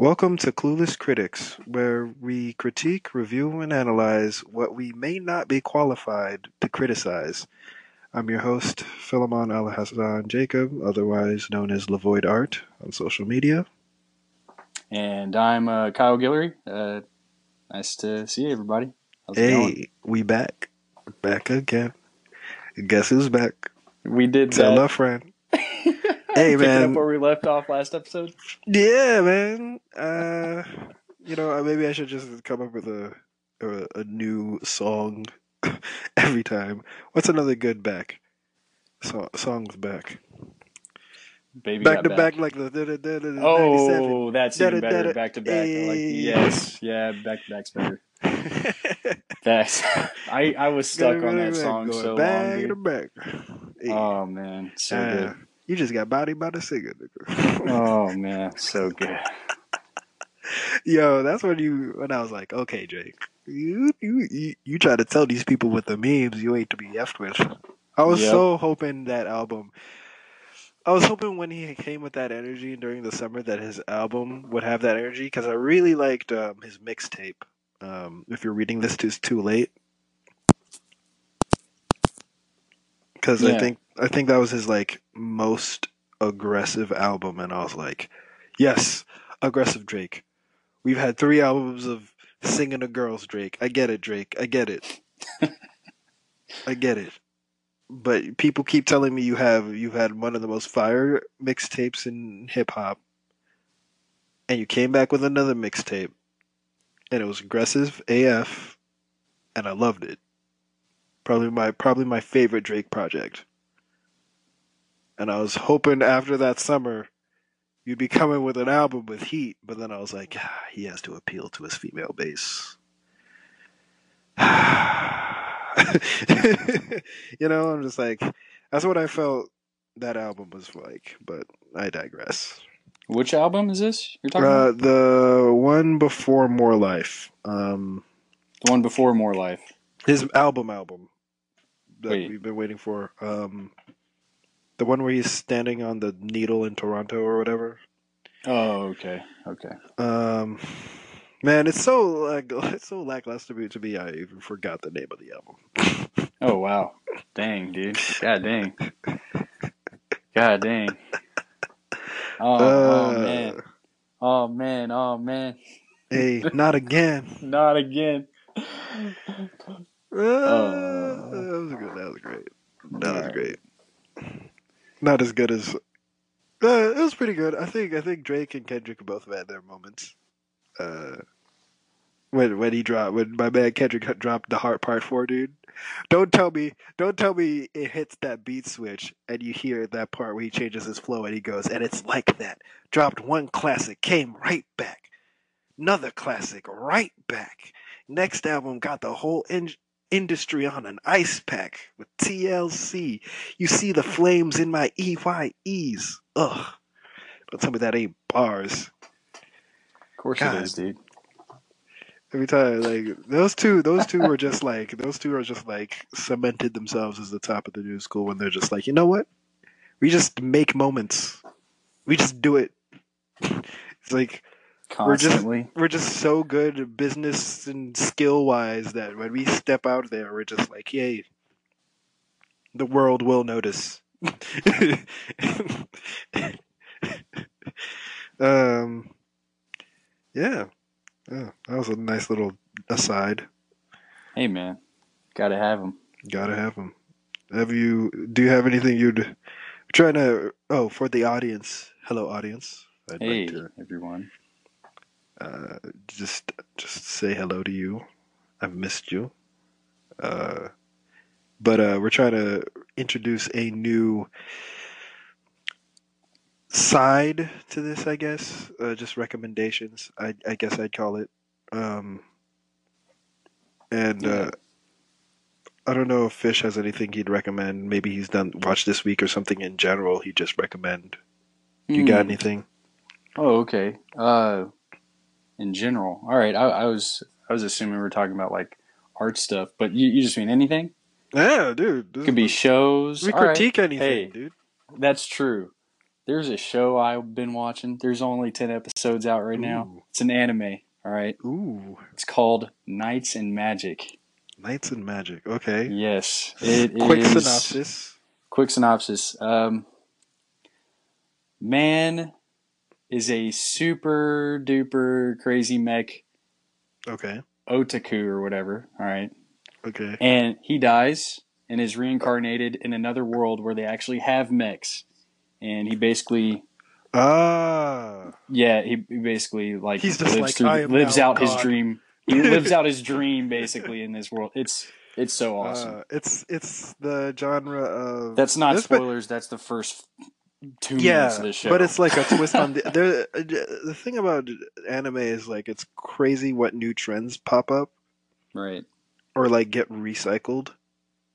Welcome to Clueless Critics, where we critique, review, and analyze what we may not be qualified to criticize. I'm your host, Philemon Alhassan Jacob, otherwise known as Lavoid Art on social media. And I'm uh, Kyle Guillory. Uh, nice to see you, everybody. How's? Hey, we back. Back again. Guess who's back? We did Tell that. a friend. Hey, man. up where we left off last episode. Yeah, man. Uh, you know, uh, maybe I should just come up with a a, a new song every time. What's another good back? So, songs back. Baby Back to back, like the, the, the, the 97. Oh, that's even better. Back to back. Like yes, yeah, back to back's better. That's I I was stuck on that song so long. back to back. Oh man, so uh, good. You just got body by the singer. nigga. Oh man, so good. Yo, that's when you when I was like, okay, Jake, you you you, you try to tell these people with the memes you ain't to be effed with. I was Yep. so hoping that album. I was hoping when he came with that energy during the summer that his album would have that energy because I really liked um, his mixtape. Um, if you're reading this, it's too late. Because I think I think that was his like most aggressive album, and I was like, yes, aggressive Drake. We've had three albums of singing to girls, Drake. I get it, Drake. I get it. I get it. But people keep telling me you have you've had one of the most fire mixtapes in hip hop, and you came back with another mixtape, and it was aggressive AF, and I loved it. Probably my probably my favorite Drake project. And I was hoping after that summer you'd be coming with an album with heat, but then I was like, ah, he has to appeal to his female base. you know, I'm just like, that's what I felt that album was like, but I digress. Which album is this you're talking Uh, about? the one before More Life, um, The one before More Life. his album album that Wait. we've been waiting for, um, the one where he's standing on the needle in Toronto or whatever. Oh, okay, okay. Um, man, it's so like it's so lackluster to me. I even forgot the name of the album. Oh wow, dang, dude. God dang. God dang. Oh, oh Uh, man. Oh man. Oh man. Hey, not again. Not again. Uh, that was good. That was great. That was great. Not as good as. Uh, it was pretty good. I think. I think Drake and Kendrick both had their moments. Uh, when when he dropped when my man Kendrick dropped the Heart Part Four, dude. Don't tell me. Don't tell me it hits that beat switch and you hear that part where he changes his flow and he goes and it's like that. Dropped one classic, came right back. Another classic, right back. Next album got the whole in- industry on an ice pack with TLC. You see the flames in my EYEs. Ugh. Don't tell me that ain't bars. Of course God. it is, dude. Every time, like those two, those two were just like those two are just like cemented themselves as the top of the new school when they're just like, you know what? We just make moments. We just do it. It's like We're just- we're just so good business and skill wise that when we step out there, we're just like, yay, the world will notice. um, yeah, yeah, that was a nice little aside. Hey man, gotta have them. Gotta have them. Have you? Do you have anything you'd trying to? Oh, for the audience. Hello, audience. I'd Hey like to everyone. Uh, just just say hello to you. I've missed you. Uh, but uh, we're trying to introduce a new side to this, I guess. Uh, just recommendations. I, I guess I'd call it. Um, and Yeah. uh, I don't know if Fish has anything he'd recommend. Maybe he's done watch this week or something in general. He'd just recommend. You got Hmm. anything? Oh, okay. Uh, in general, all right. I, I was I was assuming we were talking about like art stuff, but you, you just mean anything? Yeah, dude. Could be shows. We All right. critique anything, Hey. dude. That's true. there's a show I've been watching. There's only ten episodes out right now. It's an anime. All right. Ooh, It's called Knights and Magic. Knights and Magic. Okay. Yes, it Quick is- synopsis. Quick synopsis. Um, man is a super duper crazy mech Okay. otaku or whatever. All right. Okay. And he dies and is reincarnated in another world where they actually have mechs. And he basically, Ah. yeah, he basically like He's just lives, like, through, lives out his dream. He lives out his dream basically in this world. It's it's so awesome. Uh, it's it's the genre of That's not been- spoilers. That's the first two minutes of the yeah, show. but it's like a twist on the there. The thing about anime is like it's crazy what new trends pop up right. or like get recycled.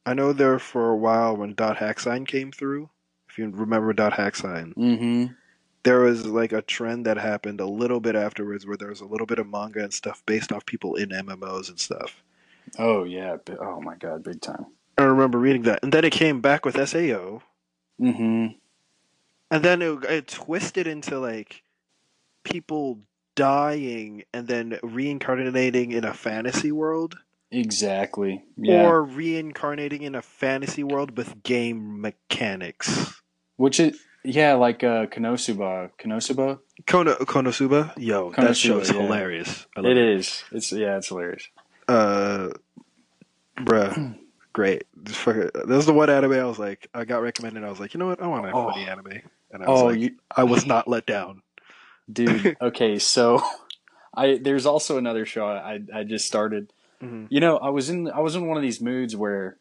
I know there for a while when Dot Hack Sign came through. If you remember Dot Hack Sign, Mm-hmm. there was like a trend that happened a little bit afterwards where there was a little bit of manga and stuff based off people in MMOs and stuff. Oh yeah. Oh my god, big time. I remember reading that, and then it came back with Sao, Mm-hmm. And then it, it twisted into like people dying and then reincarnating in a fantasy world, Exactly. Yeah. or reincarnating in a fantasy world with game mechanics. Which is yeah, like uh, Konosuba. Konosuba. Kono Konosuba, yo, that show is yeah. hilarious. I love It is. It's yeah. It's hilarious. Uh, bruh, great. Fucking, this is the one anime I was like, I got recommended. I was like, you know what, I want a Oh. funny anime, and I was Oh, like, you, I was not let down. dude. Okay, so I there's also another show I I just started. Mhm. You know, I was in I was in one of these moods where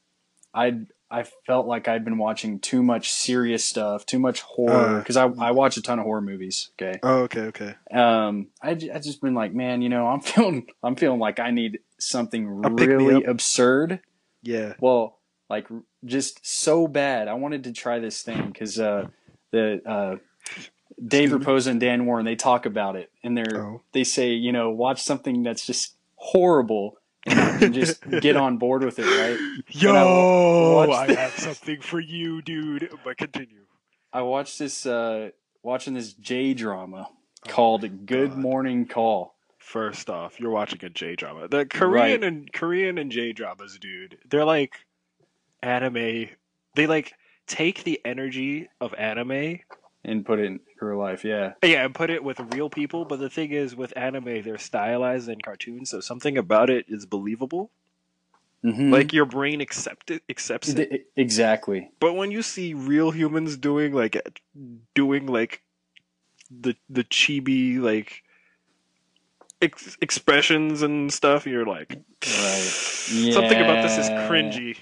I I felt like I'd been watching too much serious stuff, too much horror Uh. because I I watch a ton of horror movies. Okay, Oh, okay, okay. um, I j- I just been like, man, you know, I'm feeling I'm feeling like I need something A pick-me really absurd. Yeah. Well, like just so bad. I wanted to try this thing because uh, the uh, Dave? Raposa and Dan Warren they talk about it, and they're Oh. they say you know watch something that's just horrible and, just get on board with it, right? Yo, I the- have something for you, dude. But continue. I watched this uh, watching this J drama Oh called Good God. Morning Call. First off, you're watching a J drama. The Korean and Korean and J dramas, dude. They're like anime. They like take the energy of anime, And put it in real life, yeah. yeah, and put it with real people. But the thing is, with anime, they're stylized in cartoons, so something about it is believable. Mhm. Like your brain accept it, accepts it. Exactly. But when you see real humans doing like doing like the the chibi like ex- expressions and stuff, you're like, Right. something about this is Yeah. cringy.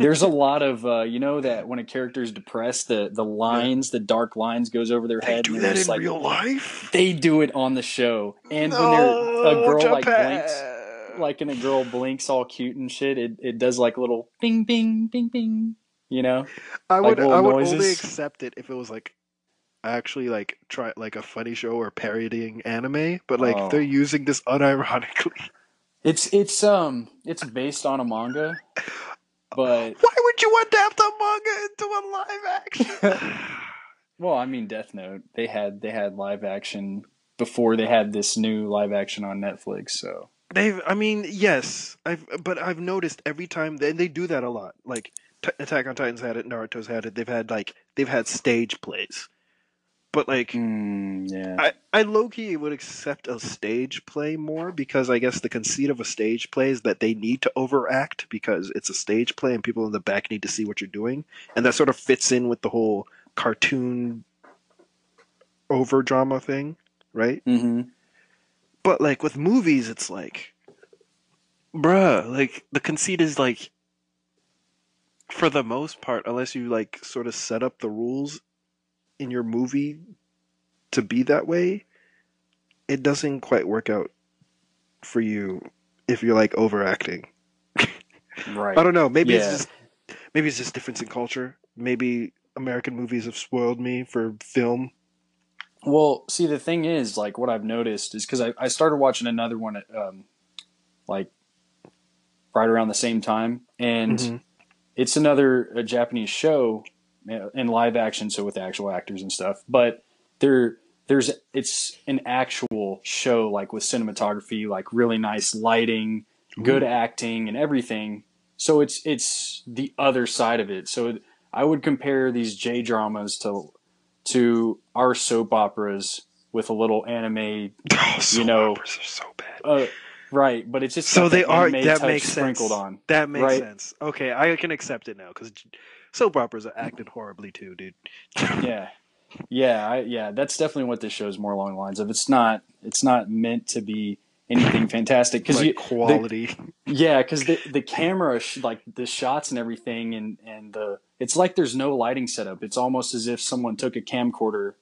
There's a lot of uh, you know that when a character is depressed, the the lines, the dark lines, goes over their They head. do and they're that just in like, real life. They do it on the show, and when they're a girl like blinks, like and a girl blinks all cute and shit, it, it does like little bing bing bing bing. You know, I would little I would only accept it if it was like actually like try like a funny show or parodying anime, but like Oh. they're using this unironically. it's it's um it's based on a manga, but Why would you adapt a manga into a live action? well, I mean Death Note, they had they had live action before they had this new live action on Netflix, so They've, I mean, yes, I've, but I've noticed every time, they, they do that a lot. Like T- Attack on Titans had it, Naruto's had it. They've had like they've had stage plays, but like mm, yeah. I, I low key would accept a stage play more because I guess the conceit of a stage play is that they need to overact because it's a stage play and people in the back need to see what you're doing, and that sort of fits in with the whole cartoon over drama thing, right? hmm But like with movies, it's like, bruh, like the conceit is like, for the most part, unless you like sort of set up the rules in your movie to be that way, it doesn't quite work out for you if you're like overacting. Right. I don't know. Maybe Yeah. it's just maybe it's just difference in culture. Maybe American movies have spoiled me for film. Well, see, the thing is, like, what I've noticed is because I, I started watching another one at, um, like, right around the same time, and Mhm. it's another a Japanese show, in live action, so with actual actors and stuff. But there, there's it's an actual show like with cinematography, like really nice lighting, good acting, and everything. So it's it's the other side of it. So I would compare these J dramas to to our soap operas with a little anime. Oh, you know, operas are so bad. Uh, right, but it's just so they the are. That makes sense. on. That makes right? sense. Okay, I can accept it now because soap operas are acted horribly too, dude. yeah yeah I, yeah that's definitely what this show is more along the lines of it's not it's not meant to be anything fantastic because like quality. yeah because the the camera sh- like the shots and everything and and the it's like there's no lighting setup it's almost as if someone took a camcorder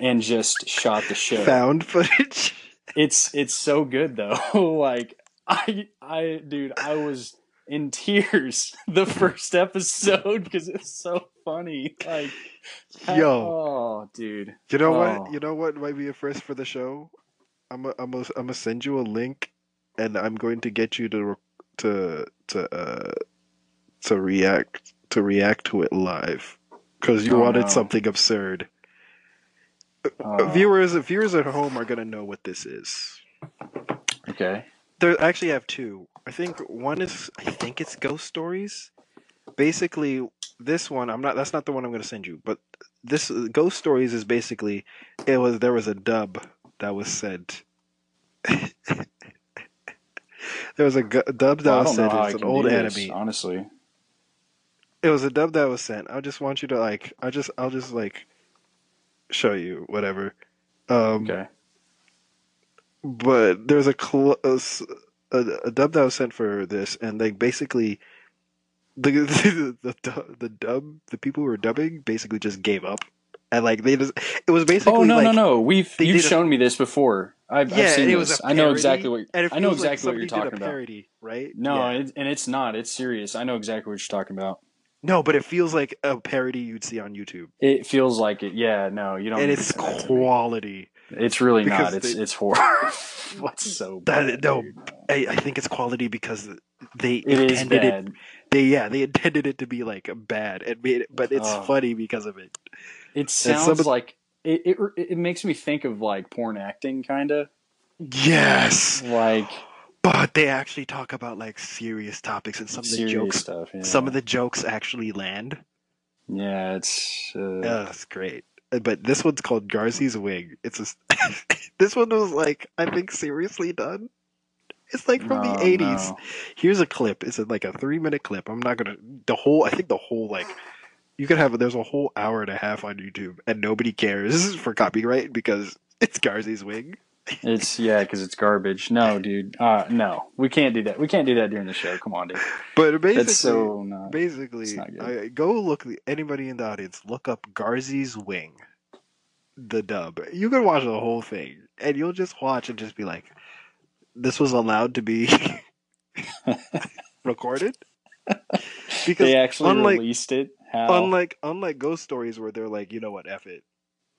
and just shot the show found footage. it's it's so good though like i i dude i was in tears the first episode because it's so funny like Yo. oh dude You know Oh. what? You know what might be a first for the show. I'm a, I'm a, I'm gonna send you a link, and I'm going to get you to to to uh to react to react to it live because you Oh, wanted no. something absurd. Oh, Viewers viewers at home are gonna know what this is. okay There actually have two. I think one is I think it's ghost stories. Basically, this one I'm not. That's not the one I'm going to send you. But this ghost stories is basically it was there was a dub that was sent. there was a gu- dub that Well, was sent. It's an old this, anime. honestly It was a dub that was sent. I just want you to like. I just I'll just like show you whatever. Um, okay but there's a, cl- a, s- a- a dub that was sent for this, and they basically the the, the dub- the dub the people who were dubbing basically just gave up, and like they just it was oh, basically oh no like, no. No we've you've a- shown me this before. I've, yeah I've seen it was this i know exactly what i know feels like what you're talking a about. parody right? No Yeah. it, and it's not. It's serious. I know exactly what you're talking about. No but it feels like a parody you'd see on YouTube, it feels like it. Yeah no you don't and it's quality. It's really because not it's they- it's horror what's so That- bad no. I, I think it's quality because they it intended it they yeah they intended it to be like bad and made it, but it's Oh. funny because of it. it sounds like it, it it makes me think of like porn acting kind of Yes, like but they actually talk about like serious topics and some of the jokes. stuff yeah. Some of the jokes actually land. yeah it's uh, that's great. But this one's called Garzey's Wing. It's a, this one was like I think seriously done. It's like from no, the oh, eighties. no. Here's a clip. It's a, like a three minute clip. I'm not gonna the whole. I think the whole like you could have there's a whole hour and a half on YouTube and nobody cares for copyright because it's Garzey's Wing. It's yeah, because it's garbage. No, dude. Uh, no, we can't do that. We can't do that during the show. Come on, dude. But basically, That's so not. basically, not good. I, go look. Anybody in the audience, look up Garzey's Wing, the dub. You can watch the whole thing, and you'll just watch and just be like, "This was allowed to be recorded." Because They actually unlike released it. How? unlike unlike ghost stories where they're like, you know what, F it.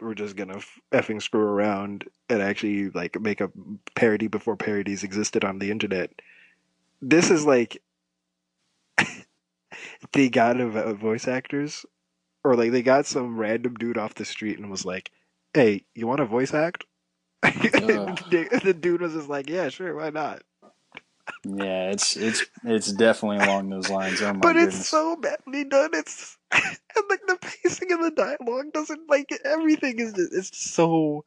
We're just gonna effing screw around and actually like make a parody before parodies existed on the internet. This is like they got a, voice actors, or like they got some random dude off the street and was like, "Hey, you want to voice act?" the the dude was just like, "Yeah, sure, why not?" Yeah, it's it's it's definitely along those lines. Oh my but goodness. it's so badly done. It's and like the pacing of the dialogue doesn't like everything is just, it's so.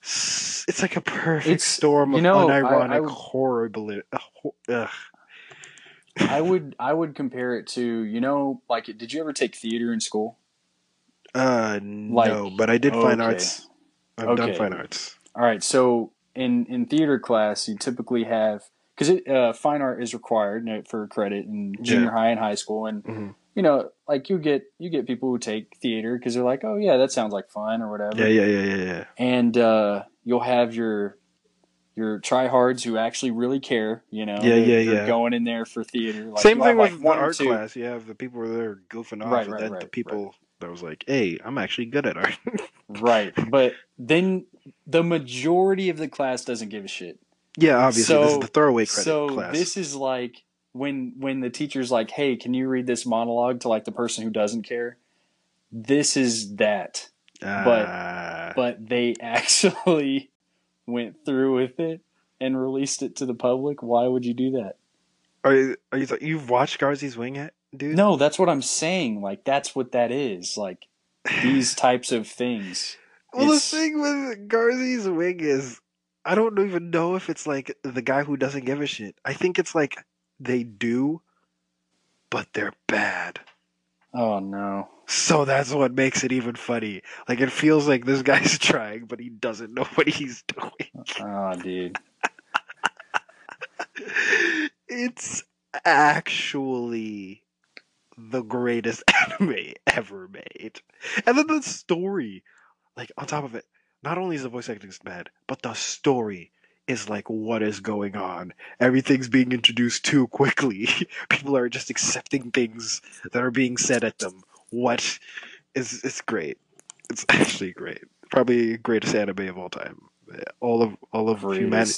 It's like a perfect It's- storm you of know, unironic I would- horrible. Ugh. I would I would compare it to you know like did you ever take theater in school? Uh, no, but I did fine arts. I've done fine arts. All right, so in in theater class, you typically have because uh, fine art is required for credit in junior Yeah. high and high school, and Mhm. you know, like you get you get people who take theater because they're like, oh yeah, that sounds like fun or whatever, Yeah, yeah, yeah, yeah, yeah. and uh, you'll have your your tryhards who actually really care, you know, Yeah, yeah, yeah. going in there for theater. Like, Same thing like, with one art class. You have the people who are goofing off, Right, and right, then the right, people that was like, "Hey, I'm actually good at art." right? But then the majority of the class doesn't give a shit. Yeah, obviously, this is So- the throwaway credit so class. this is like when when the teacher's like, "Hey, can you read this monologue to like the person who doesn't care?" This is that, Uh, but they actually went through with it and released it to the public. Why would you do that? are you, are you you've watched Garzey's Wing yet, dude? No, that's what I'm saying. Like that's what that is. Like these types of things. Well, the thing with Garzey's Wing is, I don't even know if it's like the guy who doesn't give a shit. I think it's like they do, but they're bad. Oh no. So that's what makes it even funny. Like it feels like this guy's trying, but he doesn't know what he's doing. Oh, dude. It's actually the greatest anime ever made. And then the story, like on top of it, not only is the voice acting bad, but the story is like what is going on. Everything's being introduced too quickly. People are just accepting things that are being said at them. What is it's great. It's actually great. Probably greatest anime of all time. All of all of humanity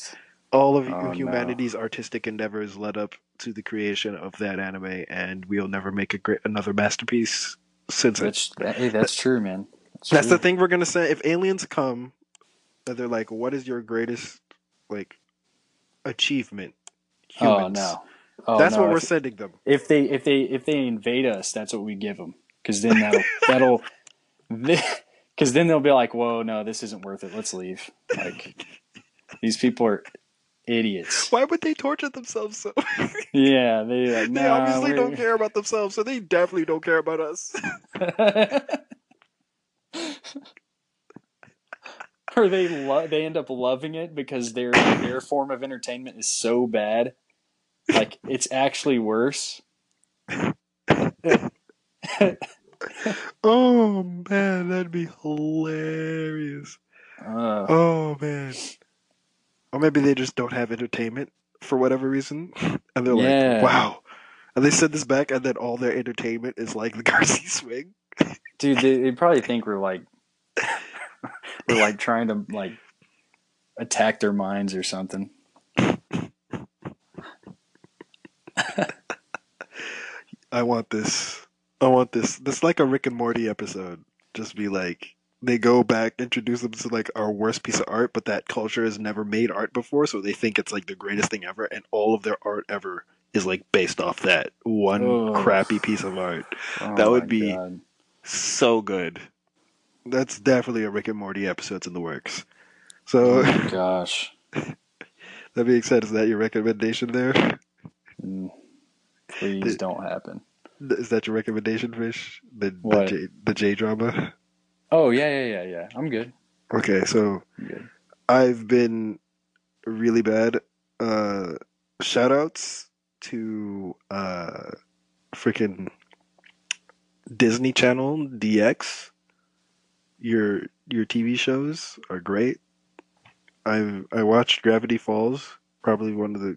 all of Oh, no. humanity's artistic endeavors led up to the creation of that anime, and we'll never make a great another masterpiece since it. Hey, that's true, man. That's, That's the thing we're gonna say. If aliens come, and they're like, "What is your greatest like achievement?" Oh Humans. no. Oh, That's no. what we're if, sending them. if they if they if they invade us, that's what we give them. Because then that'll that'll because then they'll be like, "Whoa, no, this isn't worth it. Let's leave." Like these people are idiots. Why would they torture themselves so? Yeah, they like, they obviously we're- don't care about themselves, so they definitely don't care about us. or they lo- they end up loving it because their their form of entertainment is so bad, like it's actually worse. Oh man, that'd be hilarious. Uh, Oh man. Or maybe they just don't have entertainment for whatever reason. And they're Yeah. like, wow. And they send this back and then all their entertainment is like the Garzey's Wing. Dude, they, they probably think we're like we're like trying to like attack their minds or something. I want this. I want this. This is like a Rick and Morty episode. Just be like they go back, introduce them to like our worst piece of art, but that culture has never made art before, so they think it's like the greatest thing ever, and all of their art ever is like based off that one Ugh. crappy piece of art. Oh That would be- God. So good. That's definitely a Rick and Morty episode's in the works. Oh So my gosh. that being said, is that your recommendation there? Mm. Please don't happen. Is that your recommendation, Fish? The the J, the J drama. Oh yeah, yeah, yeah, yeah. I'm good. Okay, so I'm good. I've been really bad. Uh, shout outs to uh, freaking Disney Channel DX. Your your TV shows are great. I've I watched Gravity Falls, probably one of the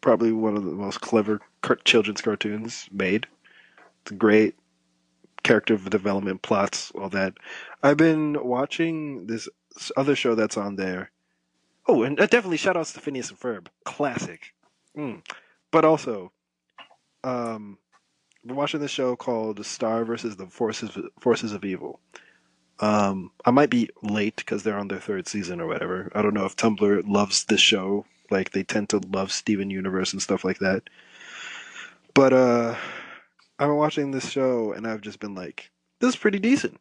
probably one of the most clever children's cartoons made. It's great character development, plots, all that. I've been watching this other show that's on there. Oh, and uh, definitely shout outs to Phineas and Ferb, classic. Mm. But also, um, we're watching this show called Star versus the Forces Forces of Evil. Um, I might be late because they're on their third season or whatever. I don't know if Tumblr loves this show, like they tend to love Steven Universe and stuff like that. But uh, I've been watching this show and I've just been like, this is pretty decent.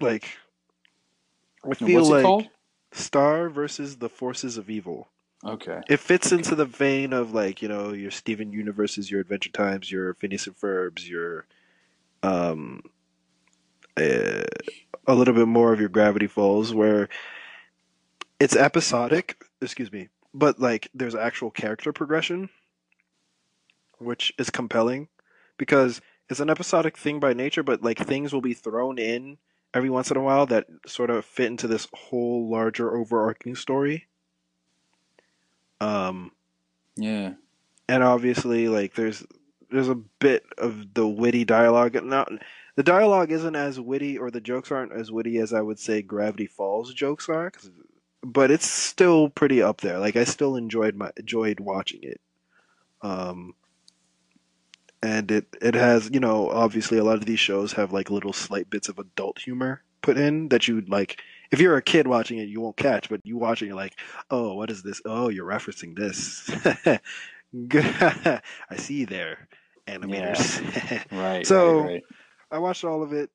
Like, I feel What's like called? Star versus the Forces of Evil. Okay. It fits into the vein of like you know your Steven Universes, your Adventure Times, your Phineas and Ferbs, your um, uh, a little bit more of your Gravity Falls, where it's episodic. Excuse me, but like there's actual character progression, which is compelling because it's an episodic thing by nature, but like things will be thrown in every once in a while that sort of fit into this whole larger overarching story. Um, Yeah. and obviously, like there's there's a bit of the witty dialogue. Not the dialogue isn't as witty, or the jokes aren't as witty as I would say Gravity Falls jokes are, but it's still pretty up there. Like I still enjoyed my enjoyed watching it. Um, and it it has you know obviously a lot of these shows have like little slight bits of adult humor put in that you like if you're a kid watching it you won't catch but you watching you're like oh what is this? Oh you're referencing this. I see you there animators. Right. So- right, right. i watched all of it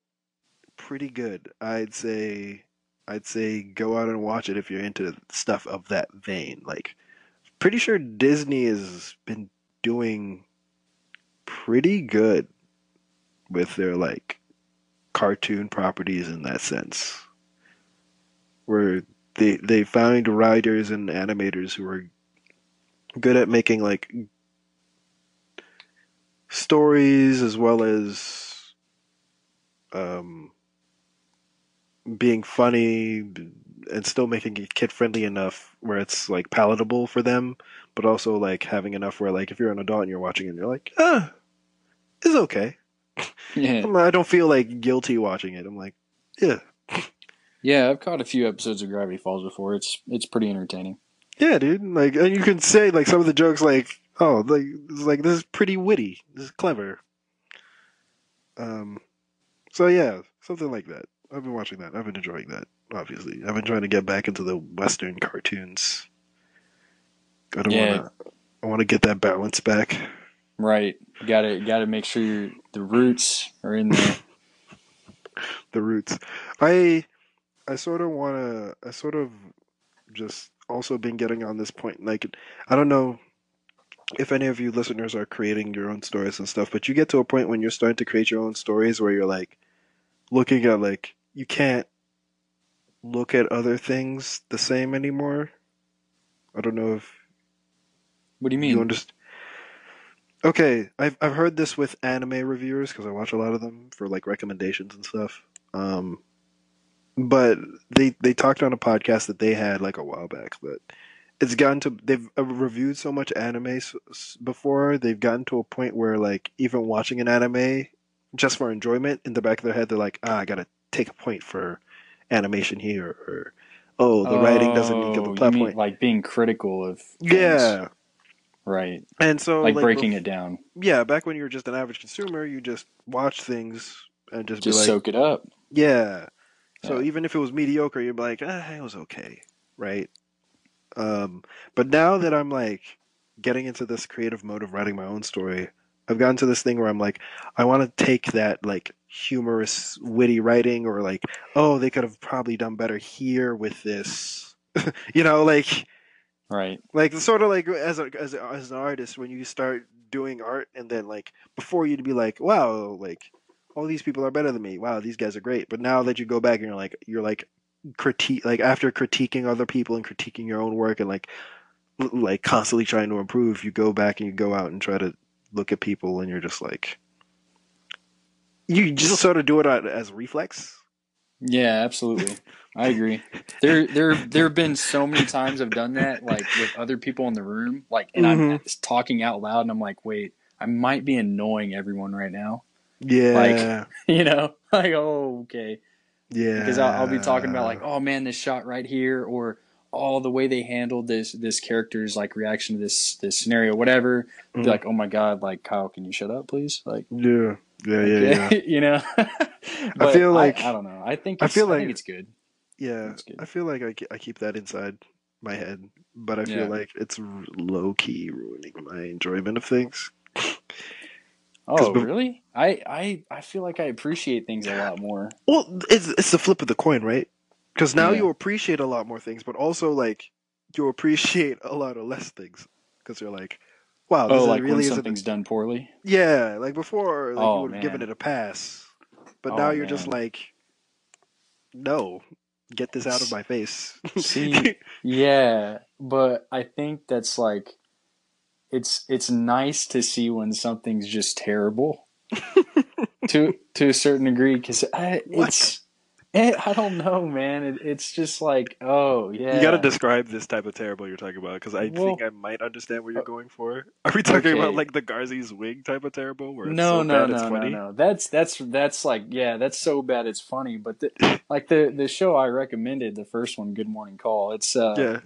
pretty good. I'd say i'd say go out and watch it if you're into stuff of that vein. Like pretty sure disney has been doing pretty good with their like cartoon properties in that sense where they they find writers and animators who are good at making like stories as well as um being funny and still making it kid friendly enough where it's like palatable for them but also like having enough where like if you're an adult and you're watching it and you're like ah it's okay. Yeah. I don't feel like guilty watching it. I'm like yeah Yeah, I've caught a few episodes of Gravity Falls before. It's it's pretty entertaining. yeah dude like and you can say like some of the jokes like oh like like this is pretty witty this is clever um so yeah something like that I've been watching that I've been enjoying that obviously I've been trying to get back into the western cartoons I don't Yeah. want to I want to get that balance back Right. Got to got to make sure the roots are in there. the roots. I I sort of want to. I sort of just also been getting on this point. Like I don't know if any of you listeners are creating your own stories and stuff, but you get to a point when you're starting to create your own stories where you're like looking at like you can't look at other things the same anymore. I don't know if What do you mean? you understand. Okay, I've I've heard this with anime reviewers because I watch a lot of them for like recommendations and stuff. Um, but they they talked on a podcast that they had like a while back that it's gotten to they've uh, reviewed so much anime before they've gotten to a point where like even watching an anime just for enjoyment in the back of their head they're like ah I gotta take a point for animation here or oh the writing doesn't get the Oh, plot point like being critical of things. yeah Right. and so Like, like, breaking bef- it down. yeah, back when you were just an average consumer, you just watch things and just, Just like, soak it up. yeah. So Yeah. even if it was mediocre, you'd be like, ah, it was okay, right? Um, but now that I'm like getting into this creative mode of writing my own story, I've gotten to this thing where I'm like, I want to take that like humorous, witty writing, or like, oh, they could have probably done better here with this, you know, like Right. like sort of like as a, as a, as an artist when you start doing art and then like before you'd be like wow like all these people are better than me wow these guys are great but now that you go back and you're like you're like critique like after critiquing other people and critiquing your own work and like like constantly trying to improve you go back and you go out and try to look at people and you're just like you just sort of do it as reflex Yeah, absolutely. I agree. There, there, there have been so many times I've done that, like with other people in the room, like, and I'm Mhm. talking out loud, and I'm like, wait, I might be annoying everyone right now. Yeah Like, You know, like, oh, okay, yeah because I'll, I'll be talking about like, oh man, this shot right here, or oh, the way they handled this this character's like reaction to this this scenario, whatever. Be Mhm. like, oh my god, like Kyle, can you shut up, please? Like, yeah yeah yeah yeah you know. I feel like- I, don't know. I think I it's, feel I like- think it's good. Yeah, That's good. I feel like I, I keep that inside my head, but I feel Yeah. like it's low key ruining my enjoyment of things. Oh, bef- really? I, I I feel like I appreciate things a lot more. Well, it's it's the flip of the coin, right? Because now Yeah. you appreciate a lot more things, but also like you appreciate a lot of less things because you're like, wow, this Oh, is- like really when something's done poorly. Yeah, like before, like Oh, you would have given it a pass, but Oh, now you're just like, no, get this out of my face. See, Yeah, but I think that's like it's it's nice to see when something's just terrible to to a certain degree because it's eh, I don't know, man. It, it's just like oh yeah, You got to describe this type of terrible you're talking about because I Well- think I might understand what you're going for. Are we talking Okay. about like the Garzey's Wing type of terrible, where it's no, so no, bad no, no, funny? no. That's that's that's like yeah, that's so bad it's funny. But the, like the the show I recommended, the first one, Good Morning Call. It's uh, Yeah.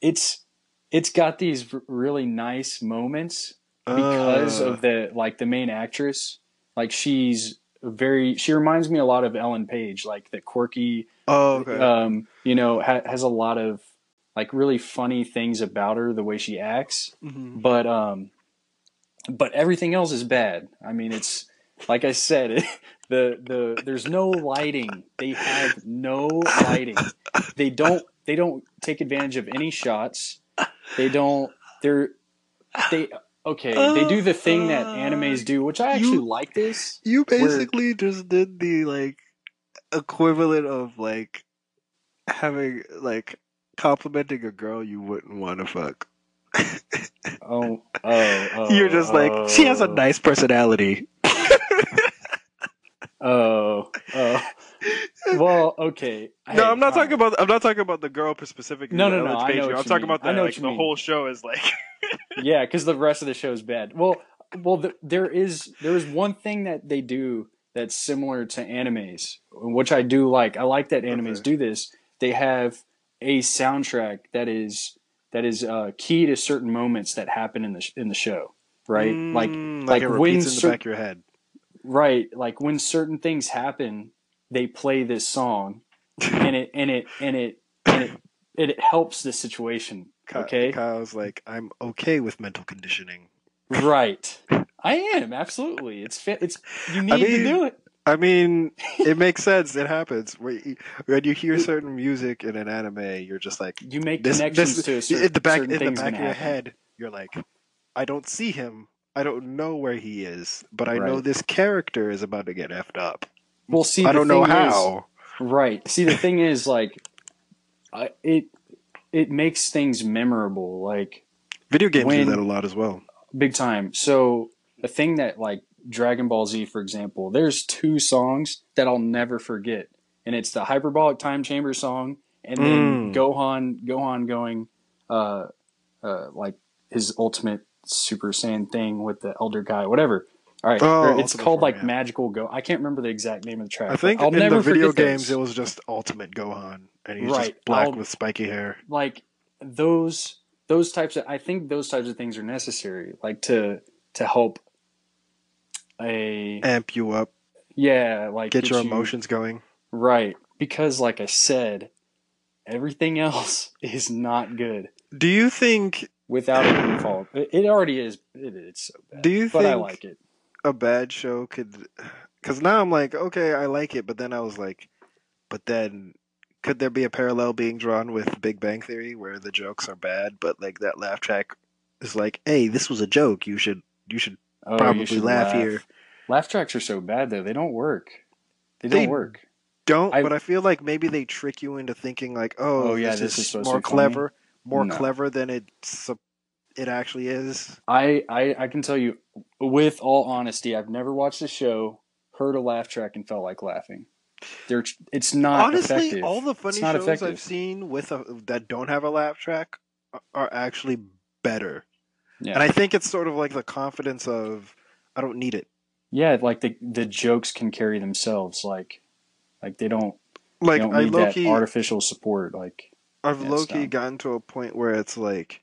it's it's got these really nice moments because Uh, of the like the main actress. Like she's very she reminds me a lot of Ellen Page, like that quirky Oh, okay. um, you know, ha- has a lot of like really funny things about her, the way she acts. Mhm. But um, but everything else is bad. I mean, it's like I said, the the there's no lighting. They have no lighting. They don't they don't take advantage of any shots. They don't. They're they okay. Uh, they do the thing that uh, animes do, which I actually You- like. This You Where- basically just did the like equivalent of like having like complimenting a girl you wouldn't want to fuck. oh oh, oh You're just like she has a oh. nice personality. Oh, oh. Well, okay. no, I'm not talking about. I'm not talking about the girl specifically. No, no, no, I know I'm talking mean. about the like the mean. whole show is like. Yeah, because the rest of the show is bad. Well, well, th there is there is one thing that they do that's similar to animes, which I do like. I like that animes Okay. do this. They have a soundtrack that is that is uh, key to certain moments that happen in the sh- in the show, right? like Mm, like it when repeats in the cer- back of your head. right, like when certain things happen, they play this song, and it and it and it and it it helps the situation. Okay. Kyle's like, I'm okay with mental conditioning. Right. I am absolutely. It's fit. It's you need I to do it. I mean, it makes sense. It happens. When you, when you hear certain music in an anime, you're just like, You make this, connections this, to a certain, in the back, in the back of your head, you're like, I don't see him. I don't know where he is, but I know this character is about to get effed up. Well, see, I don't know is- how. right. See, the thing is, like, I, it it makes things memorable, like Video games when- do that a lot as well. big time. So the thing that, like, Dragon Ball Z, for example, there's two songs that I'll never forget, and it's the Hyperbolic Time Chamber song, and then Mm. Gohan Gohan going, uh, uh, like his ultimate Super Saiyan thing with the Elder Kai, whatever. All right, Oh, it's Ultimate called Form, like yeah. Magical Go. I can't remember the exact name of the track. I think I'll in never the video games those. it was just Ultimate Gohan, and he's Right. just black I'll- with spiky hair. like those those types of I think those types of things are necessary, like to to help a Amp you up, yeah, like get your you- emotions going. right because, like I said, everything else is not good Do you think? without it fault. It, already is. It, it's so bad. Do you but I like it. A bad show could? Because now I'm like, okay, I like it, but then I was like, but then could there be a parallel being drawn with Big Bang Theory where the jokes are bad, but like that laugh track is like, hey, this was a joke. You should you should Oh, you probably should laugh here. Laugh tracks are so bad though; they don't work. They They- don't work. don't. I- but I feel like maybe they trick you into thinking like, oh, Oh, yeah, this, this is, is more be funny. clever, more No. clever than it's it actually is. I, I I can tell you, with all honesty, I've never watched a show, heard a laugh track, and felt like laughing. They're, it's not Honestly, effective. all the funny shows effective. I've seen with a, that don't have a laugh track are- actually better. Yeah. And I think it's sort of like the confidence of I don't need it. Yeah, like the the jokes can carry themselves. Like, like they don't Like they don't I low that key, artificial support. Like, I've Yeah, low key gotten to a point where it's like,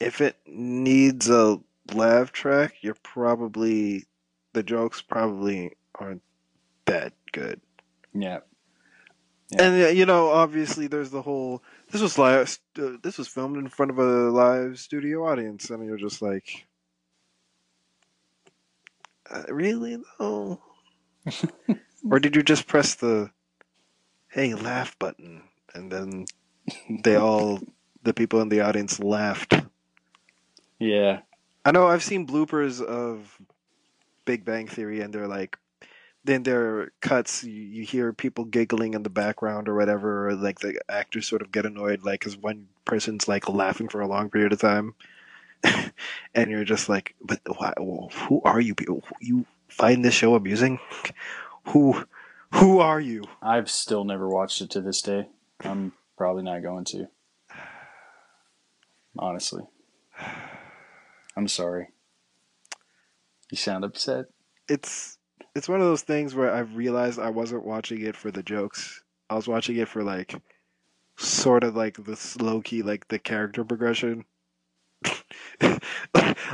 if it needs a laugh track, you're probably the jokes probably aren't that good. yeah, Yeah. And you know, obviously, there's the whole. This was live. Uh, this was filmed in front of a live studio audience, and you're just like, uh, really though? or did you just press the "Hey, laugh" button, and then they all, the people in the audience, laughed? Yeah, I know I've seen bloopers of Big Bang Theory, and they're like, then there are cuts. You, you hear people giggling in the background or whatever, or like the actors sort of get annoyed, like because one person's like laughing for a long period of time, and you're just like, but why, who are you people? You find this show amusing? Who, who are you? I've still never watched it to this day. I'm probably not going to. Honestly, I'm sorry. You sound upset. It's it's one of those things where I've realized I wasn't watching it for the jokes. I was watching it for like sort of like the slow key like the character progression.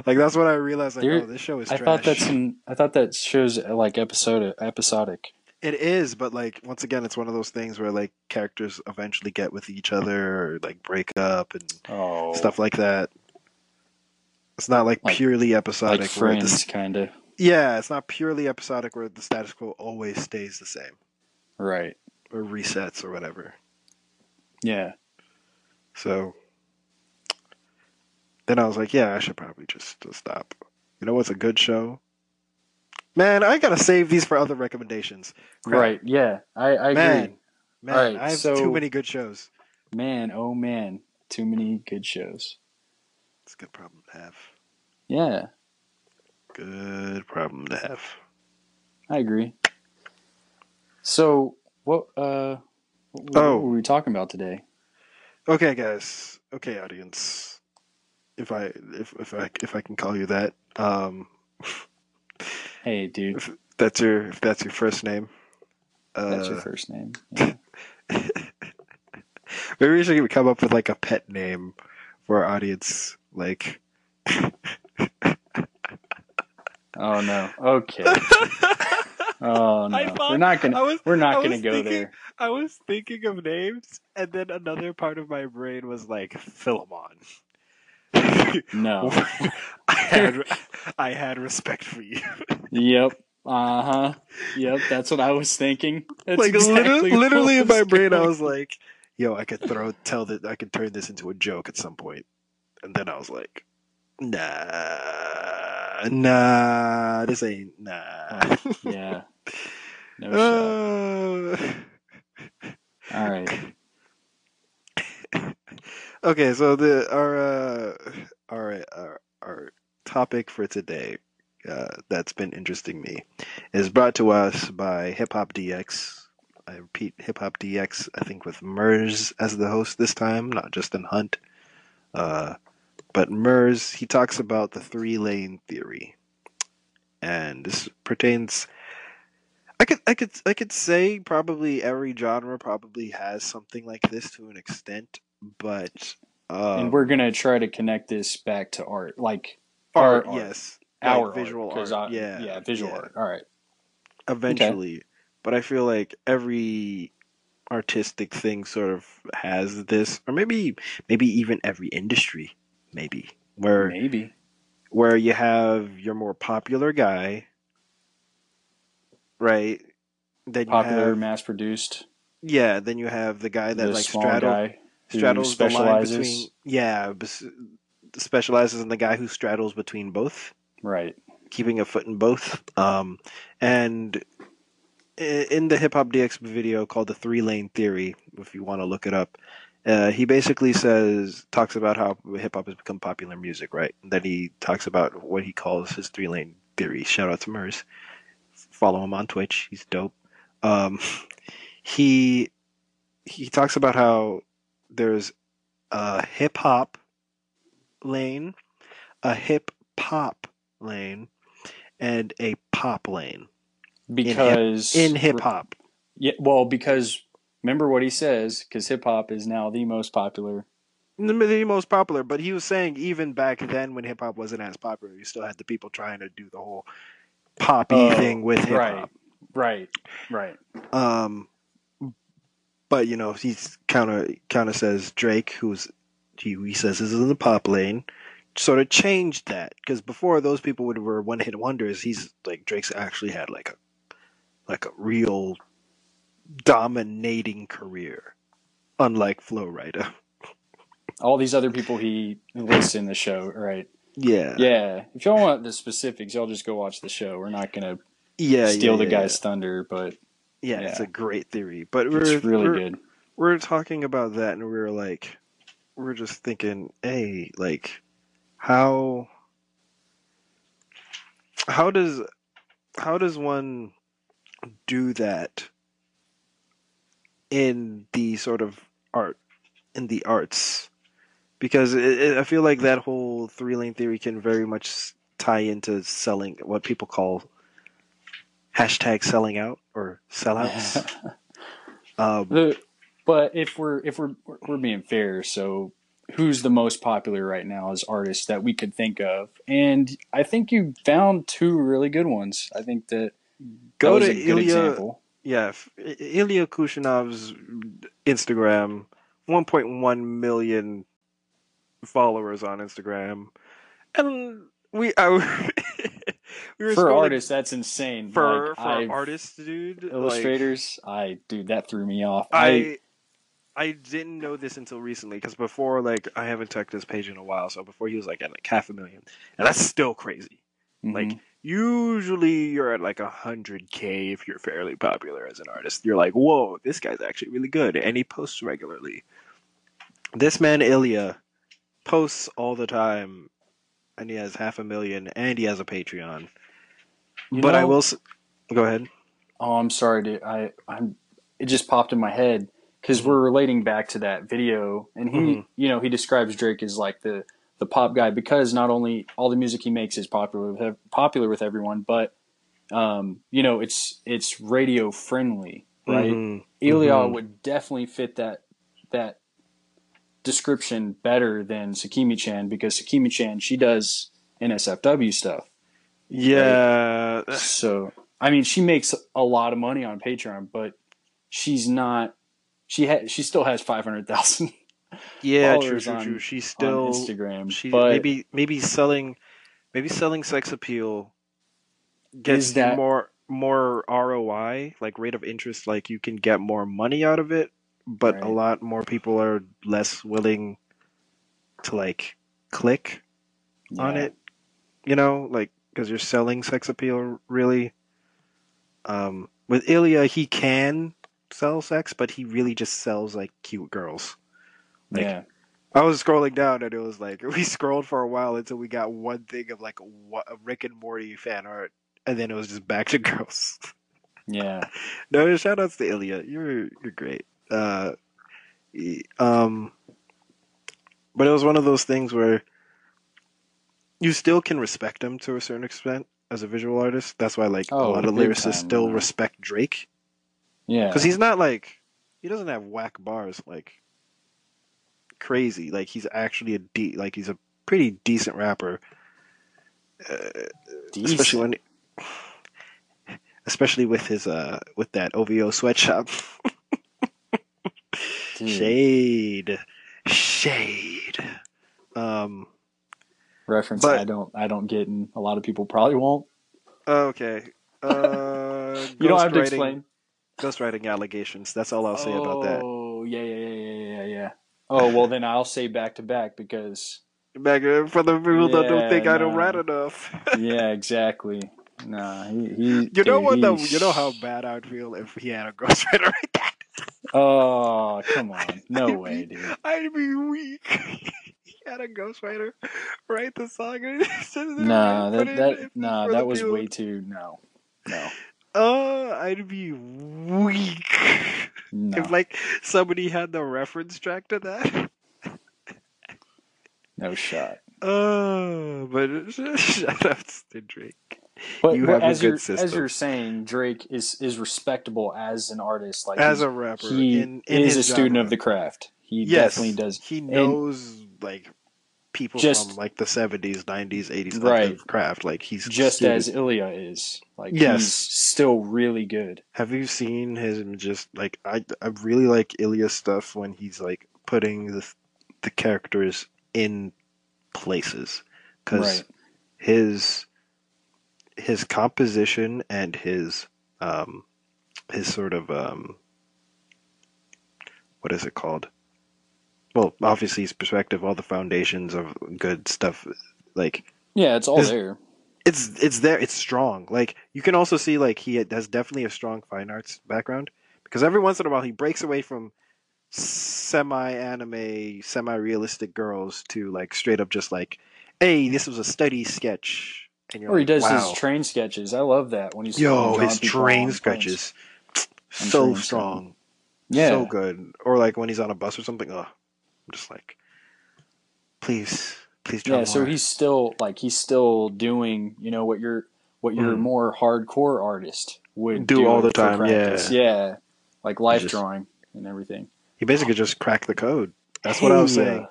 Like that's what I realized. Like, There- oh, this show is I trash. thought that's an, I thought that shows uh, like episode episodic. It is, but like once again, it's one of those things where like characters eventually get with each other or like break up and Oh, stuff like that. It's not like, Like- purely episodic. like Friends, kind of. yeah, it's not purely episodic where the status quo always stays the same Right. or resets or whatever. Yeah. So then I was like, yeah, I should probably just, just stop. You know what's a good show? Man, I gotta save these for other recommendations. Crap. Right. Yeah. I, I agree. Man. Man, I have so- too many good shows. Man, oh man, too many good shows. It's a good problem to have. Yeah, Good problem to have. I agree. So, what uh what, Oh. were we talking about today? Okay, guys. Okay, audience. If I if if I if I can call you that, um, Hey, dude, that's your if that's your first name. Uh, that's your first name. Yeah. maybe we should come up with like a pet name for our audience. Like, Oh no. Okay. Oh no. Thought- we're not gonna was- we're not gonna go thinking- there. I was thinking of names, and then another part of my brain was like Philemon. No. I had I had respect for you. yep. Uh huh. Yep. That's what I was thinking. That's like exactly literally, literally in my brain, I was like, "Yo, I could throw tell that I could turn this into a joke at some point," and then I was like, "Nah, nah, this ain't nah." Yeah. No shot. Uh, All right. okay, so the our uh, our our, our topic for today uh, that's been interesting me is brought to us by Hip Hop DX. I repeat, Hip Hop DX. I think with Murs as the host this time, not Justin Hunte. Uh, but Murs, he talks about the three lane theory, and this pertains. I could, I could, I could say probably every genre probably has something like this to an extent, but um, and we're gonna try to connect this back to art, like art, our art. yes, our Like visual art, art, I- yeah, yeah, visual yeah. art. All right. eventually. But I feel like every artistic thing sort of has this, or maybe, maybe even every industry, maybe where Maybe. where you have your more popular guy, right? Then you Popular, have, mass produced. yeah. Then you have the guy that The like small straddles guy who straddles the line between yeah, specializes in the guy who straddles between both. Right. keeping a foot in both. Um, and in the Hip Hop DX video called the Three Lane Theory, if you want to look it up, uh, he basically says talks about how hip hop has become popular music, right? And then he talks about what he calls his three lane theory. Shout out to Murs. Follow him on Twitch. He's dope. Um, he he talks about how there's a hip hop lane, a hip pop lane, and a pop lane Because in hip hop. Yeah. Well, because remember what he says, because hip hop is now the most popular. The, the most popular, but he was saying even back then when hip hop wasn't as popular, you still had the people trying to do the whole poppy Oh, thing with hip right. hop. Right. Right. Um, but you know, he's kind of kind of says Drake, who's he, he says is in the pop lane, sort of changed that because before those people would were one hit wonders. He's like Drake's actually had like a like a real dominating career, unlike Flo Rida. All these other people he lists in the show. Right. Yeah, Yeah. If y'all want the specifics, y'all just go watch the show. We're not gonna yeah, steal yeah, the yeah, guy's thunder, but Yeah, it's a great theory, but we're it's really we're, good. we're talking about that and we are like we're just thinking hey like how how does how does one do that in the sort of art in the arts because it, it, i feel like that whole three lane theory can very much tie into selling what people call hashtag selling out or sellouts um, The, but if we're if we're we're being fair, so who's the most popular right now as artists that we could think of, and I think you found two really good ones. I think that Go that was to a good Ilya. example. Yeah, Ilya Kuvshinov's Instagram, 1.1 million followers on Instagram, and we I, we were For scrolling- artists, that's insane. for Like, for I've- artists, dude. like, illustrators, I dude, that threw me off. I, I I didn't know this until recently because before, like, I haven't checked his page in a while. So before he was like at like half a million, and that's still crazy. Like, mhm. Usually you're at like a hundred k if you're fairly popular as an artist. You're like, whoa, this guy's actually really good, and he posts regularly. This man Ilya posts all the time, and he has half a million, and he has a Patreon. You but I will. s- Go ahead. Oh, I'm sorry, dude. I I'm it just popped in my head because Mm-hmm. we're relating back to that video, and he, Mhm. you know, he describes Drake as like the the pop guy because not only all the music he makes is popular with popular with everyone, but um, you know, it's it's radio friendly, right? Mhm. Ilya Mhm. would definitely fit that that description better than Sakimi Chan because Sakimi Chan she does NSFW stuff. Yeah. So I mean, she makes a lot of money on Patreon, but she's not. She ha- she still has five hundred thousand Yeah, true, true, on- true. She's on still Instagram. she but maybe maybe selling maybe selling sex appeal gets that- more more ROI, like rate of interest, like you can get more money out of it, but a lot more people are less willing to like click on it. You know, like because you're selling sex appeal really. Um, with Ilya, he can sell sex, but he really just sells like cute girls. Like, yeah, I was scrolling down and it was like we scrolled for a while until we got one thing of like what a Rick and Morty fan art, and then it was just back to girls. yeah. no, shout outs to Ilya. You're you're great. Uh, um, but it was one of those things where you still can respect him to a certain extent as a visual artist. That's why like a Oh, lot of lyricists time, still yeah. respect Drake Yeah, because he's not like he doesn't have whack bars like crazy. Like he's actually a de- like he's a pretty decent rapper, uh, especially when especially with his uh with that OVO sweatshop. Shade, shade. Um. reference but- I don't I don't get, and a lot of people probably won't. Okay. Uh, You don't have to ghostwriting- explain. Ghostwriting allegations. That's all I'll say about that. Oh yeah, yeah. Oh well, then I'll say back to back because Back for the people that don't Yeah, think I don't rap enough. yeah, exactly. Nah, he, he You dude, know what? Though, you know how bad I'd feel if he had a ghostwriter like that. Oh come on, no I'd way, be- dude. I'd be weak. he had a ghostwriter write the song. And Nah, that that nah, that was people. way too no, no, Uh, I'd be weak no, if like somebody had the reference track to that. no shot. Uh, but shout outs to Drake. But, You but have a as good you're as you're saying, Drake is is respectable as an artist. Like As a rapper, he in, in is a student genre. of the craft. He yes, definitely does. He knows like people Just- from like the seventies, nineties, eighties, Right. like craft. Like he's Just student. as Ilya is, like Yes. he's still really good. Have you seen him just like I I really like Ilya stuff when he's like putting the the characters in places because Right. his his composition and his um his sort of um what is it called? Well, obviously his perspective, all the foundations of good stuff like Yeah, it's all there. it's it's there it's strong. Like you can also see like he has definitely a strong fine arts background because every once in a while he breaks away from semi anime semi realistic girls to like straight up just like hey this was a study sketch and you're Or he does wow. his train sketches. I love that when he's yo his train sketches. So trains, strong. Yeah, so good. Or like when he's on a bus or something oh i'm just like please please draw yeah. So he's still like he's still doing you know what your what your Mhm. more hardcore artist would Do all the time, practice. yeah, like life just- drawing and everything. he basically just cracked the code that's what i was saying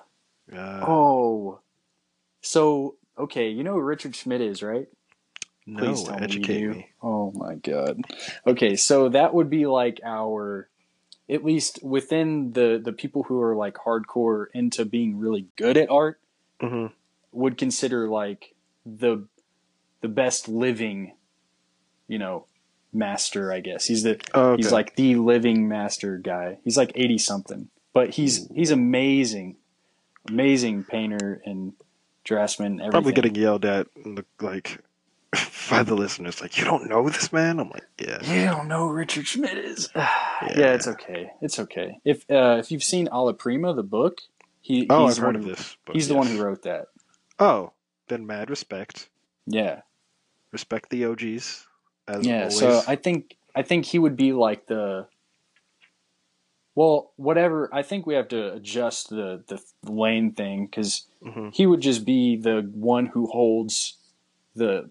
uh, Oh, so okay, you know who Richard Schmidt is, right? no, Please tell me educate me. Oh my god. Okay, so that would be like our at least within the the people who are like hardcore into being really good at art hmm would consider like the the best living, you know, master, I guess. He's the Oh, okay. he's like the living master guy. He's like 80 something. But he's he's amazing. Amazing painter and draftsman, everything. probably getting yelled at, in the, like by the listeners, like you don't know this man. I'm like, yeah, You don't know who Richard Schmidt is. yeah. Yeah. it's okay. It's okay. If uh, if you've seen Alla Prima, the book, he Oh, he's I've the one heard of who, this. but He's the one who wrote that. Oh, then mad respect. Yeah, Respect the OGs. As yeah. always. So I think I think he would be like the. Well, whatever. I think we have to adjust the the lane thing because Mhm. he would just be the one who holds the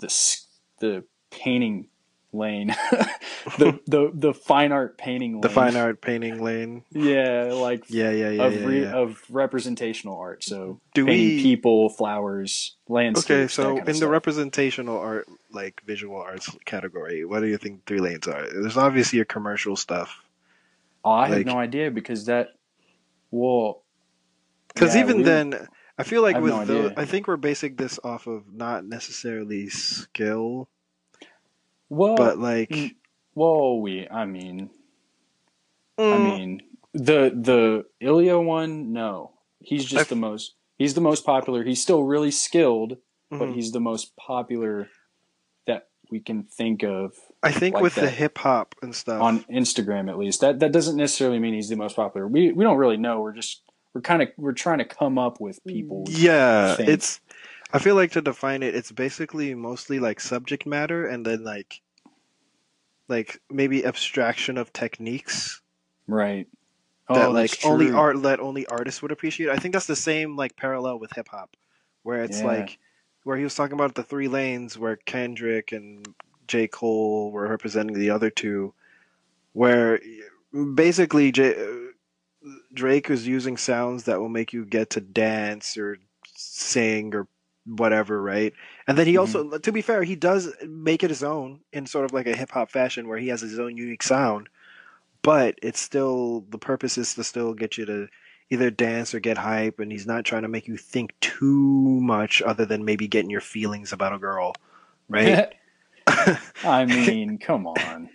the the painting lane, the the the fine art painting lane. the fine art painting lane. Yeah, like Yeah, yeah, yeah, of yeah, re- yeah. of representational art. So Do painting we- people, flowers, landscapes. Okay, so in the stuff. representational art, like visual arts category, what do you think three lanes are? There's obviously your commercial stuff. oh, I like- have no idea because that. Well, Because yeah, even we- then, I feel like I with no the. I think we're basing this off of not necessarily skill, well, but like, mm, well, we. I mean, I mm, mean, the the Ilya one. No, he's just I- the most. He's the most popular. He's still really skilled, but mhm. he's the most popular that we can think of I think like with the hip hop and stuff. on Instagram at least. That that doesn't necessarily mean he's the most popular. We we don't really know. We're just we're kind of we're trying to come up with people. Mm. yeah, think. it's. I feel like to define it, it's basically mostly like subject matter, and then like, like maybe abstraction of techniques. Right. that oh, like that's only art that only artists would appreciate. I think that's the same like parallel with hip hop, where it's Yeah. like where he was talking about the three lanes where Kendrick and J Cole were representing the other two, where basically J, Drake is using sounds that will make you get to dance or sing or whatever, right? And then he also, mm-hmm. to be fair, he does make it his own in sort of like a hip hop fashion where he has his own unique sound but it's still the purpose is to still get you to either dance or get hype and he's not trying to make you think too much other than maybe getting your feelings about a girl right I mean, come on.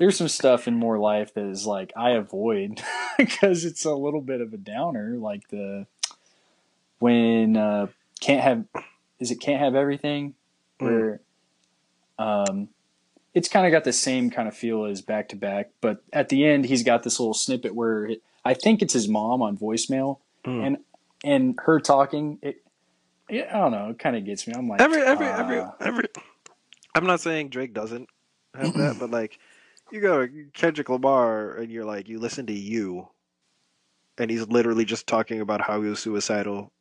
There's some stuff in more life that is like I avoid because it's a little bit of a downer. Like the when uh, can't have is it can't have everything where um it's kind of got the same kind of feel as back to back, but at the end he's got this little snippet where it, I think it's his mom on voicemail Mm. and and her talking. It, it I don't know. It kind of gets me. I'm like every every every uh, every i'm not saying drake doesn't have that but like you go to kendrick lamar and you're like you listen to you and he's literally just talking about how he was suicidal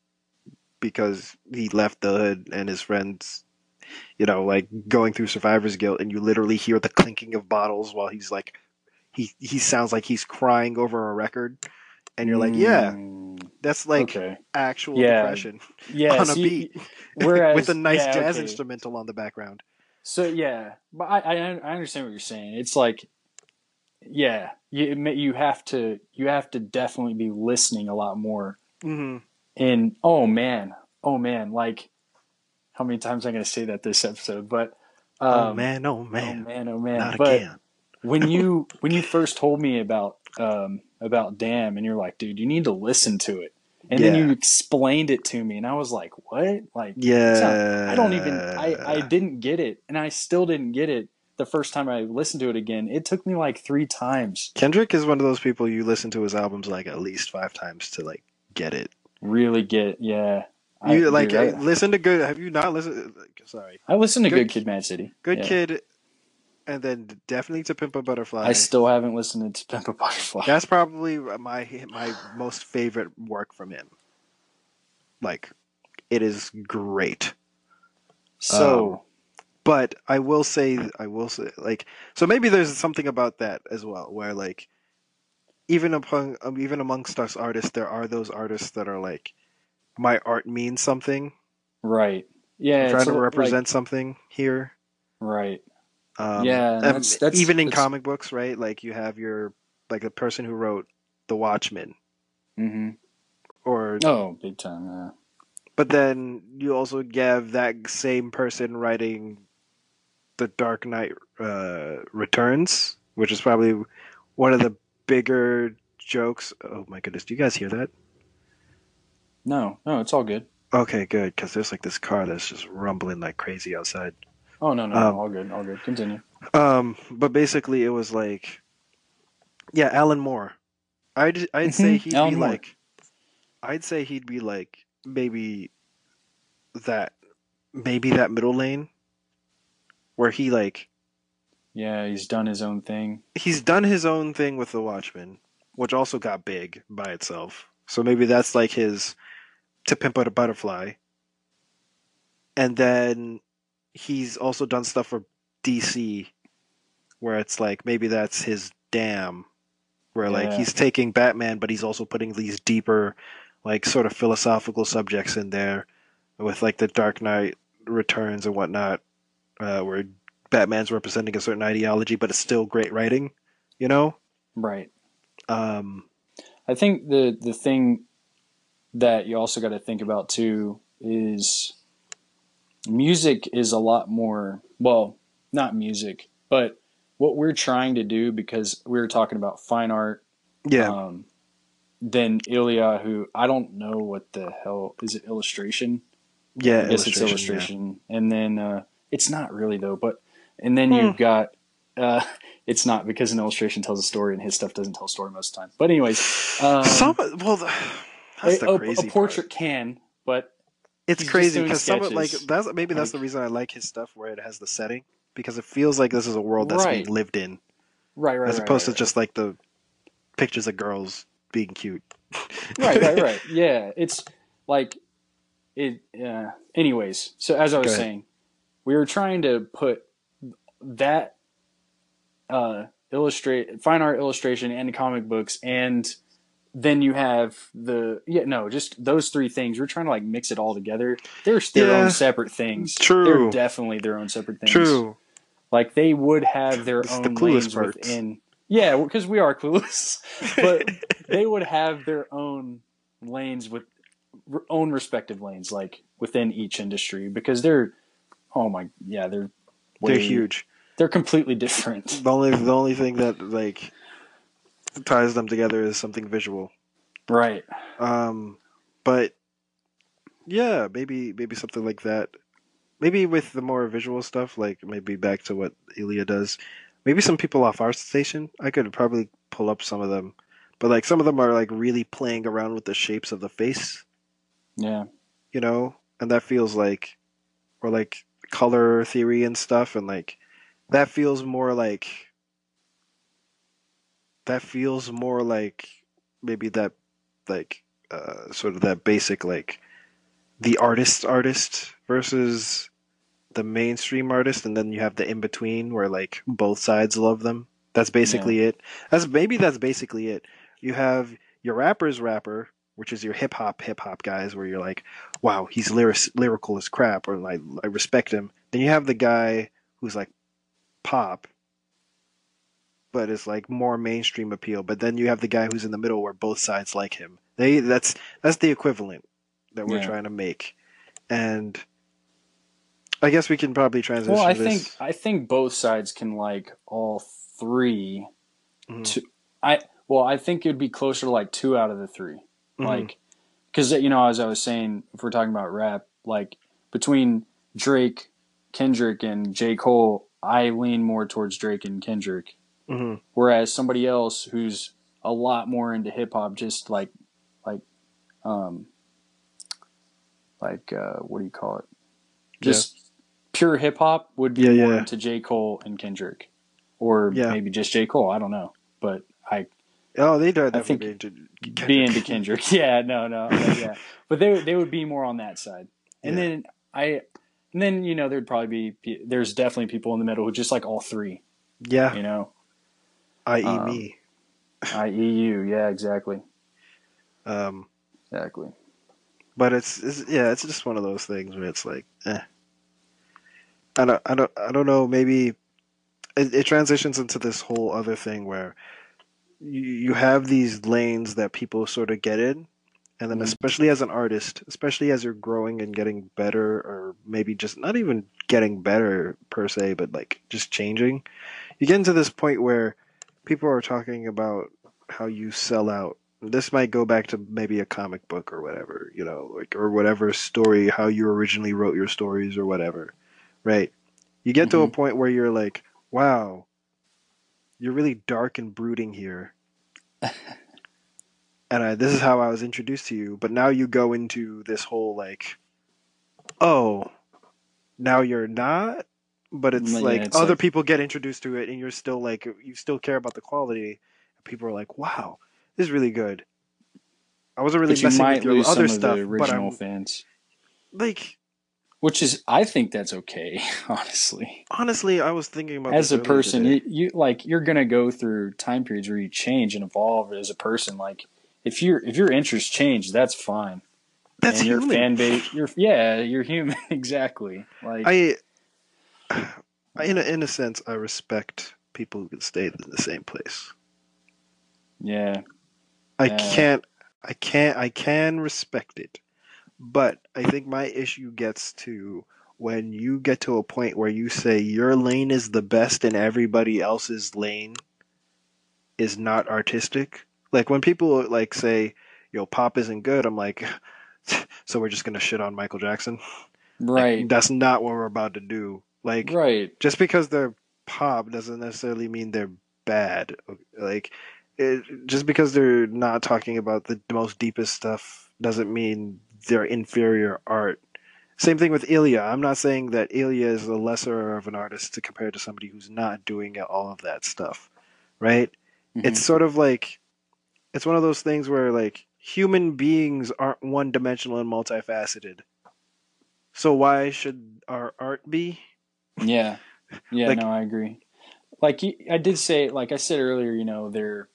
because he left the hood and his friends you know like going through survivor's guilt and you literally hear the clinking of bottles while he's like he he sounds like he's crying over a record and you're like yeah mm, that's like okay. actual Yeah. depression Yeah, on a see, beat Whereas, with a nice yeah, jazz okay. instrumental on the background So yeah, but I, I I understand what you're saying. It's like, yeah, you you have to you have to definitely be listening a lot more. mm-hmm. And oh man, oh man, like how many times am I going to say that this episode? But um, oh man oh man, oh man man, oh man. not but again when you when you first told me about um about Damn, and you're like, dude, you need to listen to it. And then you explained it to me, and I was like, "What? Like, yeah I don't even I, I didn't get it and I still didn't get it the first time I listened to it again. It took me like three times. kendrick is one of those people you listen to his albums like at least five times to like get it Really get yeah. I, you like dude, uh, I, listen to good have you not listened uh, sorry I listened to Good- Good, Kid Mad City. good Yeah. kid and then definitely to pimp a butterfly I still haven't listened to Pimp a Butterfly. that's probably my my most favorite work from him like it is great so but I will say, I will say, like, so maybe there's something about that as well, where like, even among um, even amongst us artists, there are those artists that are like, my art means something. Right. Yeah. I'm trying to represent something here. Right. Um, Yeah, that's- that's- even in that's- comic books, right? Like you have your like the person who wrote The Watchmen, hmm or Oh, big time. Yeah. but then you also have that same person writing The Dark Knight uh, Returns, which is probably one of the bigger jokes. Oh my goodness, do you guys hear that? No, no, it's all good. Okay, good, because there's like this car that's just rumbling like crazy outside. Oh no, no, Um, no all good, all good. Continue. Um, but basically, it was like, yeah, Alan Moore. I'd I'd say Mhm, he'd be Moore. like, I'd say he'd be like maybe that, maybe that middle lane, where he like Yeah, he's done his own thing. he's done his own thing with the Watchmen, which also got big by itself. So maybe that's like his to pimp out a butterfly. And then he's also done stuff for DC where it's like maybe that's his Damn where like he's taking Batman but he's also putting these deeper like sort of philosophical subjects in there with like the Dark Knight returns and whatnot uh, where Batman's representing a certain ideology but it's still great writing you know Right. um I think the the thing that you also got to think about too is music is a lot more well, not music, but what we're trying to do because we were talking about fine art yeah um then Ilya who I don't know what the hell is it illustration? yeah I guess it's yeah. illustration. And then uh it's not really though, but and then Hmm. you've got uh it's not because an illustration tells a story and his stuff doesn't tell a story most of the time. But anyways, um, some well the- that's a, the a- crazy a part. portrait can, but It's He's crazy because some of, like that's maybe that's the reason I like his stuff where it has the setting because it feels like this is a world that's being lived in right, right, as right, opposed right, to just like the pictures of girls being cute. right, right, right. Yeah, it's like it. Uh, anyways, so as I was saying, we were trying to put that uh, illustrate fine art illustration and comic books, and then you have the yeah no just those three things. We're trying to like mix it all together. They're their Yeah. own separate things. True. they're definitely their own separate things. True. like they would have their own the clueless lanes parts. within. Yeah, because we are clueless, but they would have their own lanes with own respective lanes, like within each industry, because they're oh my yeah they're They're huge. They're completely different. The only the only thing that like ties them together is something visual. Right. Um, but yeah, maybe maybe something like that. Maybe with the more visual stuff, like maybe back to what Ilya does. Maybe some people off ArtStation, I could probably pull up some of them. But like some of them are like really playing around with the shapes of the face, Yeah. you know, and that feels like, or like color theory and stuff, and like that feels more like. That feels more like maybe that like uh, sort of that basic like the artist artist versus the mainstream artist and then you have the in between where like both sides love them. That's basically it. That's maybe that's basically it. You have your rapper's rapper which is your hip hop hip hop guys where you're like wow he's lyric- lyrical as crap or like I respect him. Then you have the guy who's like pop but it's like more mainstream appeal. But then you have the guy who's in the middle where both sides like him. They that's that's the equivalent that we're Yeah. trying to make. And i guess we can probably transition Well, I this. think I think both sides can like all 3 Mhm. To I well, I think it'd be closer to like two out of the 3 Mhm. like because you know as i was saying if we're talking about rap like between drake kendrick and j. Cole i lean more towards drake and kendrick Mhm. whereas somebody else who's a lot more into hip-hop just like like um like uh what do you call it just pure hip-hop would be Yeah, more yeah. into j cole and kendrick or Yeah. maybe just j cole i don't know but i oh they do I definitely think be into be into Kendrick. Yeah, no, no, but yeah, but they they would be more on that side. And Yeah. then I, and then you know there'd probably be there's definitely people in the middle who just like all three. yeah You know, i.e um, me IEU, yeah, exactly. Um, Exactly. but it's, it's yeah, it's just one of those things where it's like, eh. I don't, I don't, I don't know. Maybe it, it transitions into this whole other thing where you, you have these lanes that people sort of get in, and then Mhm. especially as an artist, especially as you're growing and getting better, or maybe just not even getting better per se, but like just changing, you get into this point where people are talking about how you sell out. This might go back to maybe a comic book or whatever, you know, like or whatever story, how you originally wrote your stories or whatever, right? You get to a Mhm. point where you're like, wow, you're really dark and brooding here. and I, this is how I was introduced to you. But now you go into this whole like, oh, now you're not. But it's Yeah, like it's other like- people get introduced to it, and you're still like, you still care about the quality. People are like, wow, this is really good. I wasn't really but messing with your other stuff, the but original I'm fans, like, which is I think that's okay, honestly. honestly, I was thinking about As a person, you, you like you're gonna go through time periods where you change and evolve as a person. Like if your if your interests change, that's fine. that's and your human. fan base, you're yeah, you're human exactly. Like I- in a, in a sense, I respect people who can stay in the same place. yeah, I Yeah. can't, I can't, I can respect it, but I think my issue gets to when you get to a point where you say your lane is the best and everybody else's lane is not artistic. Like when people like say, "Yo, pop isn't good," I'm like, so we're just gonna shit on Michael Jackson. Like, right, that's not what we're about to do. Like, right. just because they're pop doesn't necessarily mean they're bad. Like, it, just because they're not talking about the most deepest stuff doesn't mean they're inferior art. Same thing with Ilya. I'm not saying that Ilya is a lesser of an artist to compare to somebody who's not doing all of that stuff, right? Mhm. It's sort of like it's one of those things where like human beings aren't one dimensional and multifaceted. So why should our art be? Yeah, yeah. Like- no, I agree. Like I did say, like I said earlier, you know, they're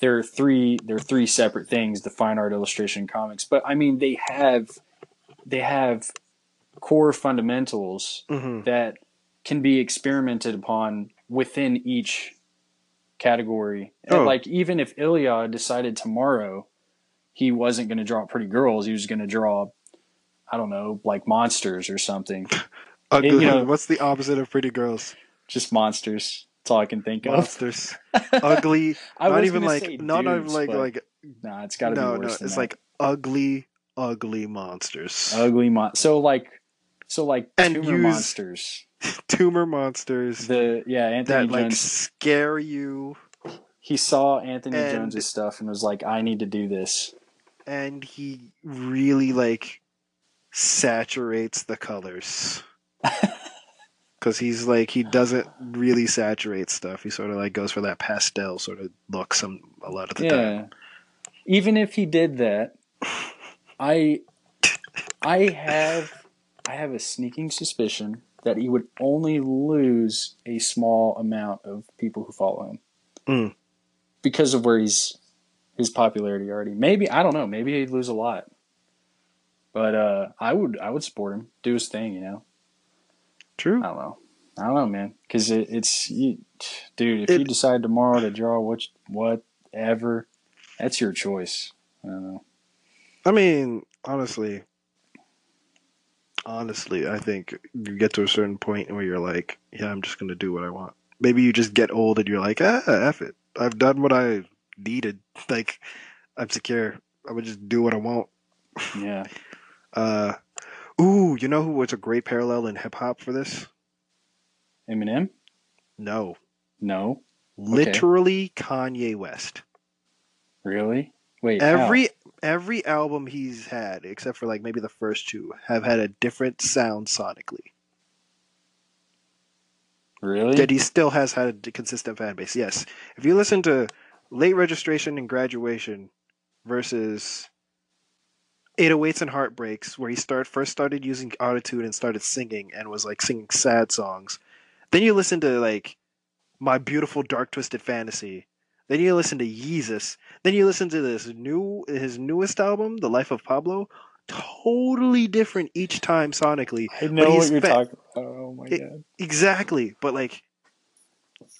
they're three they're three separate things: the fine art, illustration, comics. But I mean, they have they have core fundamentals hmm that can be experimented upon within each category. Oh. like even if Ilya decided tomorrow he wasn't going to draw pretty girls, he was going to draw I don't know, like monsters or something. Ugly. you know- What's the opposite of pretty girls? Just monsters. That's all I can think of. Monsters. Ugly. I not even like not even like like nah, it's got to no be no. worse than It's that. like ugly ugly monsters. ugly mon- So like so like And tumor monsters. Tumor monsters The yeah, Anthony that like scare you, he saw Anthony and- Jones's stuff and was like, I need to do this. and he really like saturates the colors. Because he's like he doesn't really saturate stuff. He sort of like goes for that pastel sort of look some a lot of the time. Even if he did that, I I have I have a sneaking suspicion that he would only lose a small amount of people who follow him. Mm. Because of where he's his popularity already. Maybe I don't know, maybe he'd lose a lot. But uh I would I would support him, do his thing, you know. True. I don't know. I don't know, man. Because it, it's, you, dude. If you decide tomorrow to draw what, whatever, that's your choice. I don't know. I mean, honestly, honestly, I think you get to a certain point where you're like, yeah, I'm just gonna do what I want. Maybe you just get old and you're like, ah, f it. I've done what I needed. Like, I'm secure. I would just do what I want. Yeah. Uh, ooh, you know who was a great parallel in hip hop for this? Eminem? No, No. literally Kanye West. Really? Wait. Every every album he's had, except for like maybe the first two, have had a different sound sonically. Really? Yet he still has had a consistent fan base. Yes, if you listen to late registration and graduation versus 808s and heartbreaks, where he start first started using autotune and started singing and was like singing sad songs, then you listen to like my beautiful dark twisted fantasy. Then you listen to Yeezus. Then you listen to this new his newest album, The Life of Pablo. Totally different each time sonically. I know what you're fa- talking. Oh my It- god. Exactly, but like,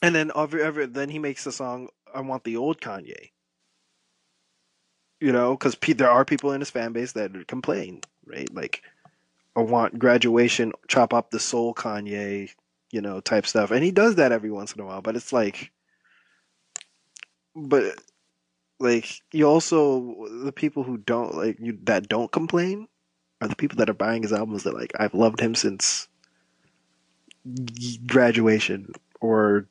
and then every, every then he makes the song "I Want the Old Kanye." You know, because there are people in his fan base that complain, right? Like, I want graduation, chop up the soul Kanye, you know, type stuff, and he does that every once in a while. But it's like, but like you also the people who don't like you that don't complain are the people that are buying his albums that like I've loved him since graduation or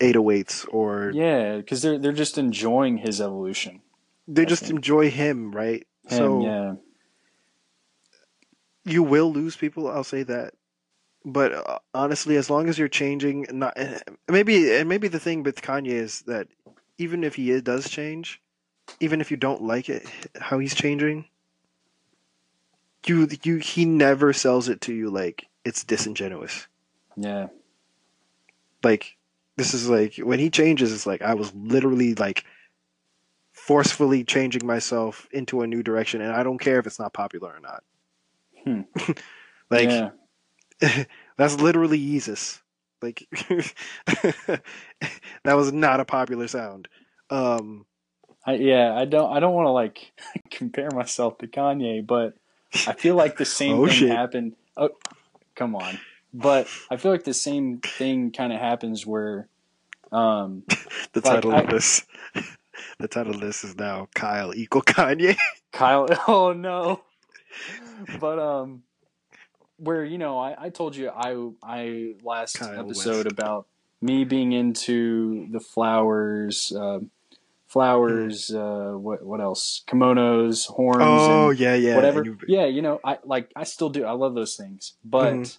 808s or Yeah, because they're they're just enjoying his evolution. They I just think. enjoy him, right? Him, so yeah, you will lose people, I'll say that. But uh, honestly, as long as you're changing, not eh, maybe and maybe the thing with Kanye is that even if he does change, even if you don't like it how he's changing, you you he never sells it to you like it's disingenuous. yeah, like this is like when he changes it's like i was literally like forcefully changing myself into a new direction and i don't care if it's not popular or not Hmm. like that's literally Yeezus like that was not a popular sound um I, yeah, I don't I don't want to like compare myself to Kanye, but I feel like the same Oh, thing shit. happened. Oh, come on! But I feel like the same thing kind of happens where, um, the Like, title I- of this the title of this is now kyle equal kanye Kyle. Oh no! But um, where you know I, I told you I I last Kyle episode West. about me being into the flowers, uh, flowers. Uh, what what else? Kimonos, horns. oh yeah yeah whatever. you- Yeah, you know, I like I still do. I love those things. But Mhm.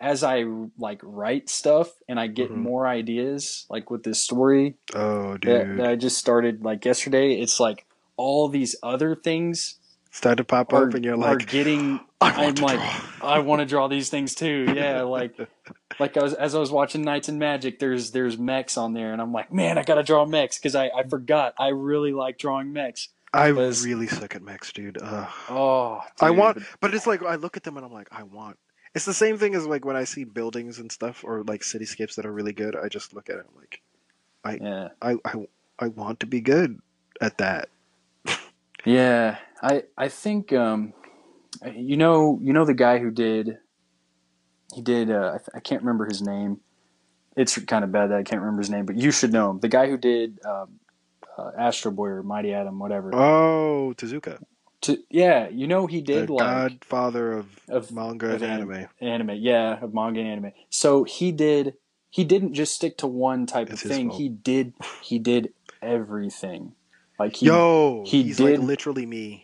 As I like write stuff and I get Mhm. more ideas, like with this story oh that, dude that I just started like yesterday, it's like all these other things start to pop are, up and you're like getting I'm like. I want to draw these things too. Yeah, like like I was as I was watching Knights and Magic, there's there's mechs on there, and I'm like, man, I gotta draw mechs because I, I forgot I really like drawing mechs. I was- really suck at mechs, dude. Oh, I want, but it's like I look at them and I'm like, I want. It's the same thing as like when I see buildings and stuff or like cityscapes that are really good. I just look at it I'm like, yeah, I, I, I want to be good at that. yeah. I I think um, you know you know the guy who did he did uh, I, th- I can't remember his name. It's kind of bad that I can't remember his name, but you should know him. The guy who did um, uh, Astro Boy or Mighty Atom, whatever. Oh, Tezuka, To, yeah, you know he did the like godfather of, of manga of and anim- anime. anime yeah of manga and anime so he did he didn't just stick to one type It's of thing fault. he did he did everything like he Yo, he he's did- like literally me.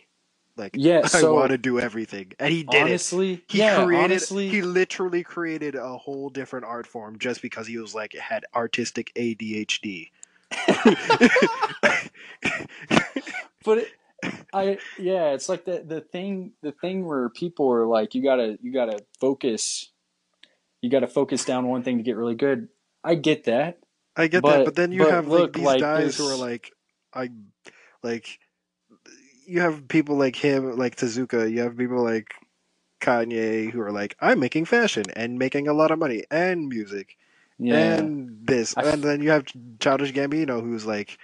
Like, Yeah, I want to do everything, and he did it. He yeah created. honestly He literally created a whole different art form just because he was like had artistic ADHD. but it, i yeah it's like the the thing the thing where people are like you gotta you gotta focus you gotta focus down one thing to get really good i get that I get But- that, but then you but have look, like these like, guys who are like, I, like, you have people like him, like Tezuka. You have people like Kanye who are like, I'm making fashion and making a lot of money and music yeah and this, I and then you have Childish Gambino who's like,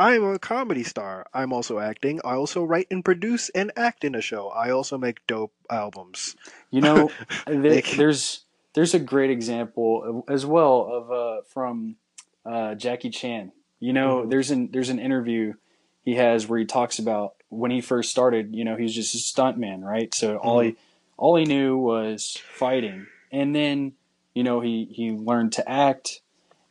I'm a comedy star. I'm also acting. I also write and produce and act in a show. I also make dope albums. You know, there, there's there's a great example as well of uh, from uh, Jackie Chan. You know, Mhm. there's an there's an interview he has where he talks about when he first started. You know, he was just a stuntman, right? So all he all he knew was fighting, and then you know he he learned to act.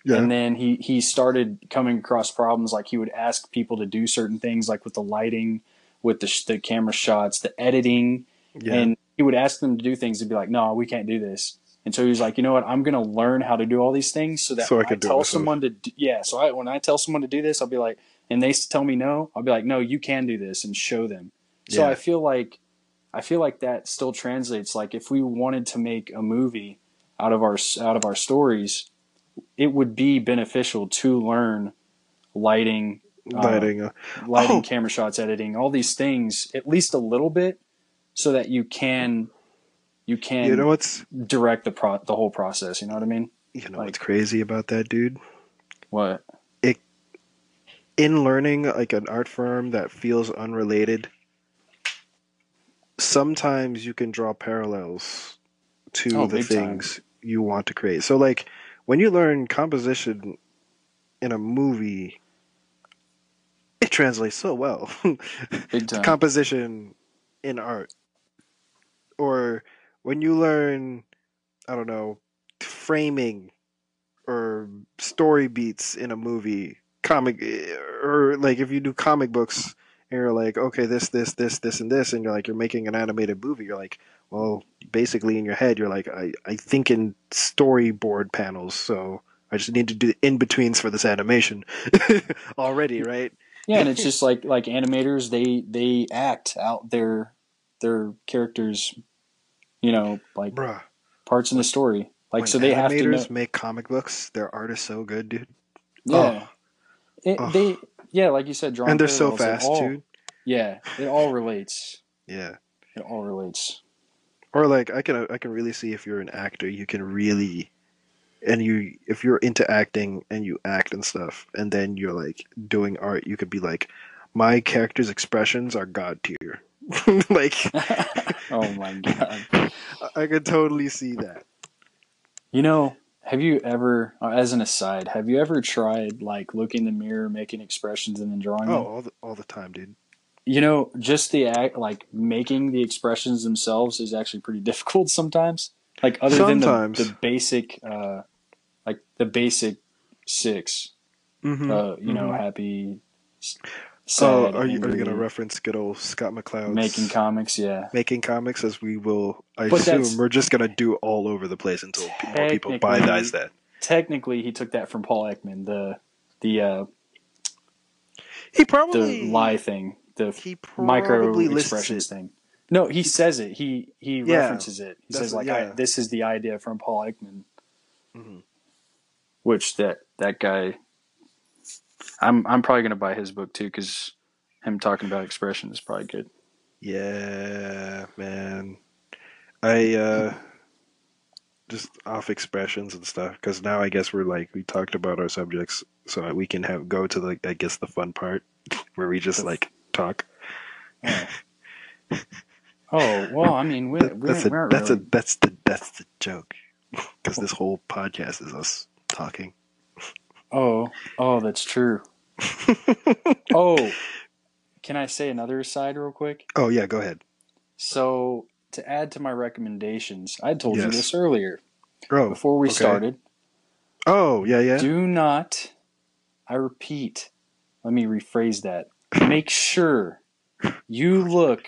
Yeah. And then he, he started coming across problems like he would ask people to do certain things like with the lighting, with the, the camera shots, the editing, yeah. and he would ask them to do things to be like, no, we can't do this. And so he was like, you know what? I'm going to learn how to do all these things so that So I when I, tell someone to, do, yeah. So I, when I tell someone to do this, I'll be like, and they tell me no, I'll be like, no, you can do this and show them. So Yeah. I feel like, I feel like that still translates. Like if we wanted to make a movie out of our, out of our stories, it would be beneficial to learn lighting, uh, Lighting. uh, lighting, Oh. camera shots, editing, all these things, at least a little bit, so that you can you can you know what's direct the pro- the whole process. You know what I mean? you know Like- what's crazy about that, dude? What? It in learning like an art form that feels unrelated, sometimes you can draw parallels to Oh, the big time. things you want to create. So, like when you learn composition in a movie, it translates so well. Composition in art, or when you learn, I don't know, framing or story beats in a movie, comic, or like if you do comic books and you're like, okay, this, this, this, this, and this, and you're like, you're making an animated movie, you're like, well, basically in your head, you're like, I, I think in storyboard panels, so I just need to do the in betweens for this animation already, right? Yeah, and it's just like like animators, they they act out their their characters, you know, like Bruh. parts in the story. Like when so they have to know. make comic books, their art is so good, dude. Yeah, It, Oh. they yeah, like you said, drawing and they're so fast all- too. Yeah, it all relates. Yeah. It all relates. Or like I can I can really see if you're an actor, you can really and you if you're into acting and you act and stuff and then you're like doing art, you could be like my character's expressions are god tier. like oh my god. I could totally see that. You know, have you ever, uh, as an aside, have you ever tried like looking in the mirror, making expressions, and then drawing Oh, them? all the all the time, dude. You know, just the act, like making the expressions themselves is actually pretty difficult sometimes. Like other Sometimes. than the, the basic, uh, like the basic six, Mm-hmm. uh, you know, happy, s- oh, are you, are you gonna reference good old Scott McCloud making comics? Yeah, making comics as we will I But assume we're just gonna do all over the place until more people buy Technically- that. technically he took that from Paul Ekman, the the uh, He probably the probably lie thing, the he micro expressions thing. No, he says it. He he Yeah, references it. He says what- like, I, yeah. "This is the idea from Paul Ekman," Mhm. which that that guy. I'm I'm probably gonna buy his book too because him talking about expression is probably good. Yeah, man. I uh just off expressions and stuff because now I guess we're like we talked about our subjects so we can have go to the I guess the fun part where we just like talk. Oh well, I mean, we, That- we, that's a, that's really. a that's the that's the joke because this whole podcast is us talking. Oh oh, that's true. Oh, can I say another aside real quick? oh yeah, go ahead. So to add to my recommendations, I told you this earlier Oh, before we okay. started. oh yeah, yeah. Do not, I repeat, let me rephrase that. Make sure you look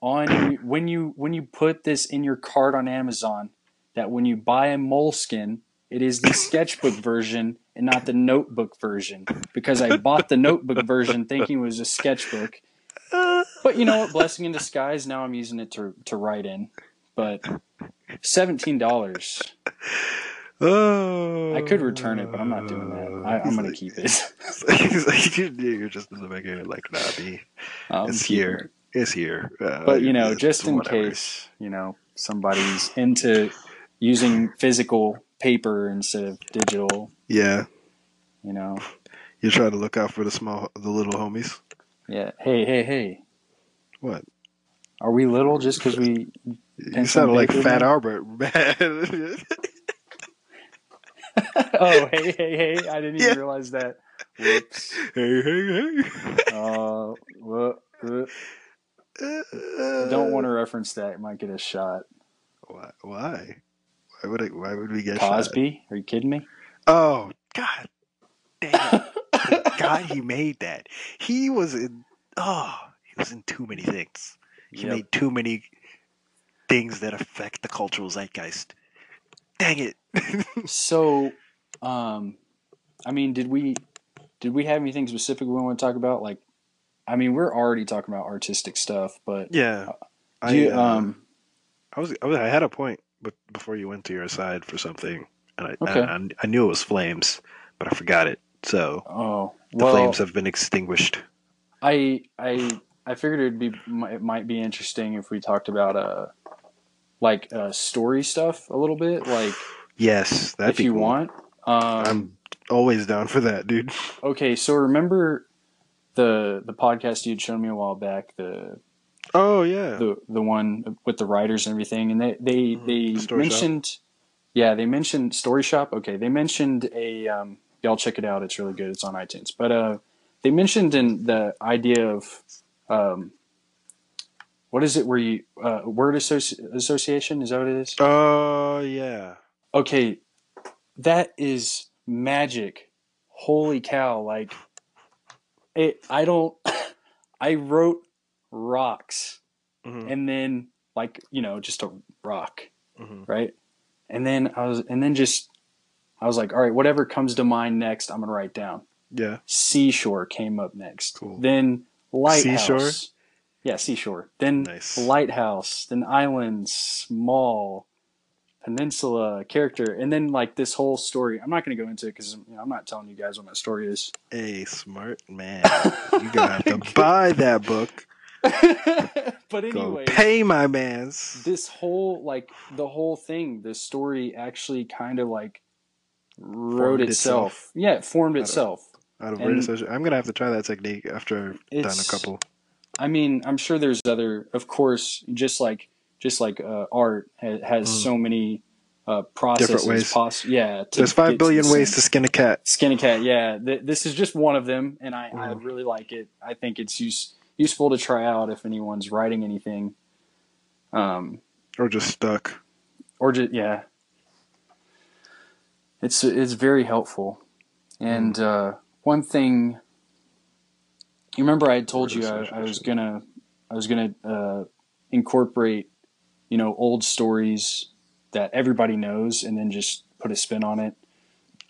on when you when you put this in your cart on Amazon that when you buy a Moleskine, it is the sketchbook version and not the notebook version because I bought the notebook version thinking it was a sketchbook. But you know what? Blessing in disguise. Now I'm using it to to write in. But seventeen dollars. Oh, I could return it, but I'm not doing that. I, I'm gonna like- keep it. He's like, you're just in the back of like, nah, B. I'm It's here. It's here. Uh. But you know, just in whatever. case you know somebody's into using physical paper instead of digital, Yeah, you know, you try to look out for the small, the little homies. yeah. Hey, hey, hey. What? Are we little just because we? You sounded like Fat? Albert, man. oh, hey, hey, hey! I didn't even Yeah. realize that. Whoops. hey, hey, Uh, wha- uh, hey. don't want to reference that. It might get a shot. Why? Why? Why would it? Why would we get shot? Cosby? Are you kidding me? Oh God! Dang it! God, he made that. He was in. Oh, he was in too many things. He Yep. made too many things that affect the cultural zeitgeist. Dang it! So, um, I mean, did we did we have anything specific we want to talk about? Like, I mean, we're already talking about artistic stuff, but yeah, do you, uh, um, I was, I was, I had a point, but before you went to your side for something, and I, Okay. I, I knew it was flames, but I forgot it. So oh, The Well, flames have been extinguished. I I I figured it'd be it might be interesting if we talked about uh like uh story stuff a little bit, like Yes, that'd if you cool. want. Um, I'm always down for that, dude. okay, so remember the the podcast you'd shown me a while back, the Oh yeah. the the one with the writers and everything, and they they Mhm. they Story Shop? mentioned, yeah, they mentioned Story Shop. Okay, they mentioned a um, y'all check it out. It's really good. It's on iTunes. But uh, they mentioned in the idea of um, what is it where you uh, word associ- association? Is that what it is? Oh yeah. Okay, that is magic. Holy cow! Like it. I don't. I wrote rocks Mhm, and then like you know just a rock mhm. right and then i was and then just i was like all right whatever comes to mind next i'm gonna write down Yeah. seashore came up next Cool. then lighthouse Seashore? yeah seashore then Nice. lighthouse then island small peninsula character and then like this whole story i'm not gonna go into it because you know, i'm not telling you guys what my story is A smart man. You gonna have to buy that book. but anyway pay my man's. this whole like the whole thing the story actually kind of like wrote itself. itself. yeah it formed Out of- itself Out of and- word association. I'm gonna have to try that technique after I've done a couple. i mean i'm sure there's other of course just like just like uh, art ha- has Mm. so many uh processes ways. poss- yeah to There's five billion to the ways to skin a cat. skin a cat yeah th- this is just one of them and i, I Mhm. really like it i think it's use- useful to try out if anyone's writing anything um Or just stuck. or just yeah it's it's very helpful and Hmm. uh, one thing you remember i had told you I, I was gonna i was gonna uh, incorporate you know old stories that everybody knows and then just put a spin on it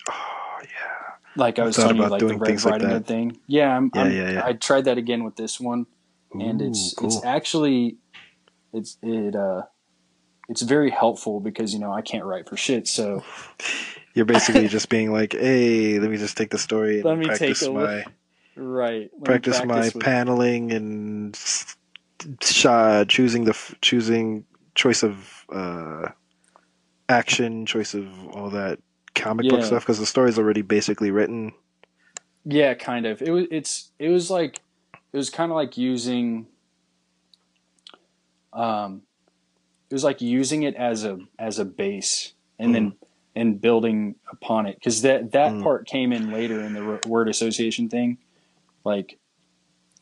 Oh yeah. like i was telling you about like the doing red things like riding that. hood thing yeah I'm, Yeah, I'm- yeah, yeah. i tried that again with this one and it's Ooh, it's cool. actually it's it uh it's very helpful because you know I can't write for shit so You're basically just being like, hey, let me just take the story and Let me practice my right me practice, my paneling and shot choosing the choosing choice of uh, action, choice of all that comic book stuff because the story's already basically written. yeah kind of. It was it's it was like it was kind of like using um it was like using it as a as a base and then and building upon it. Because that that Mm. part came in later in the word association thing. Like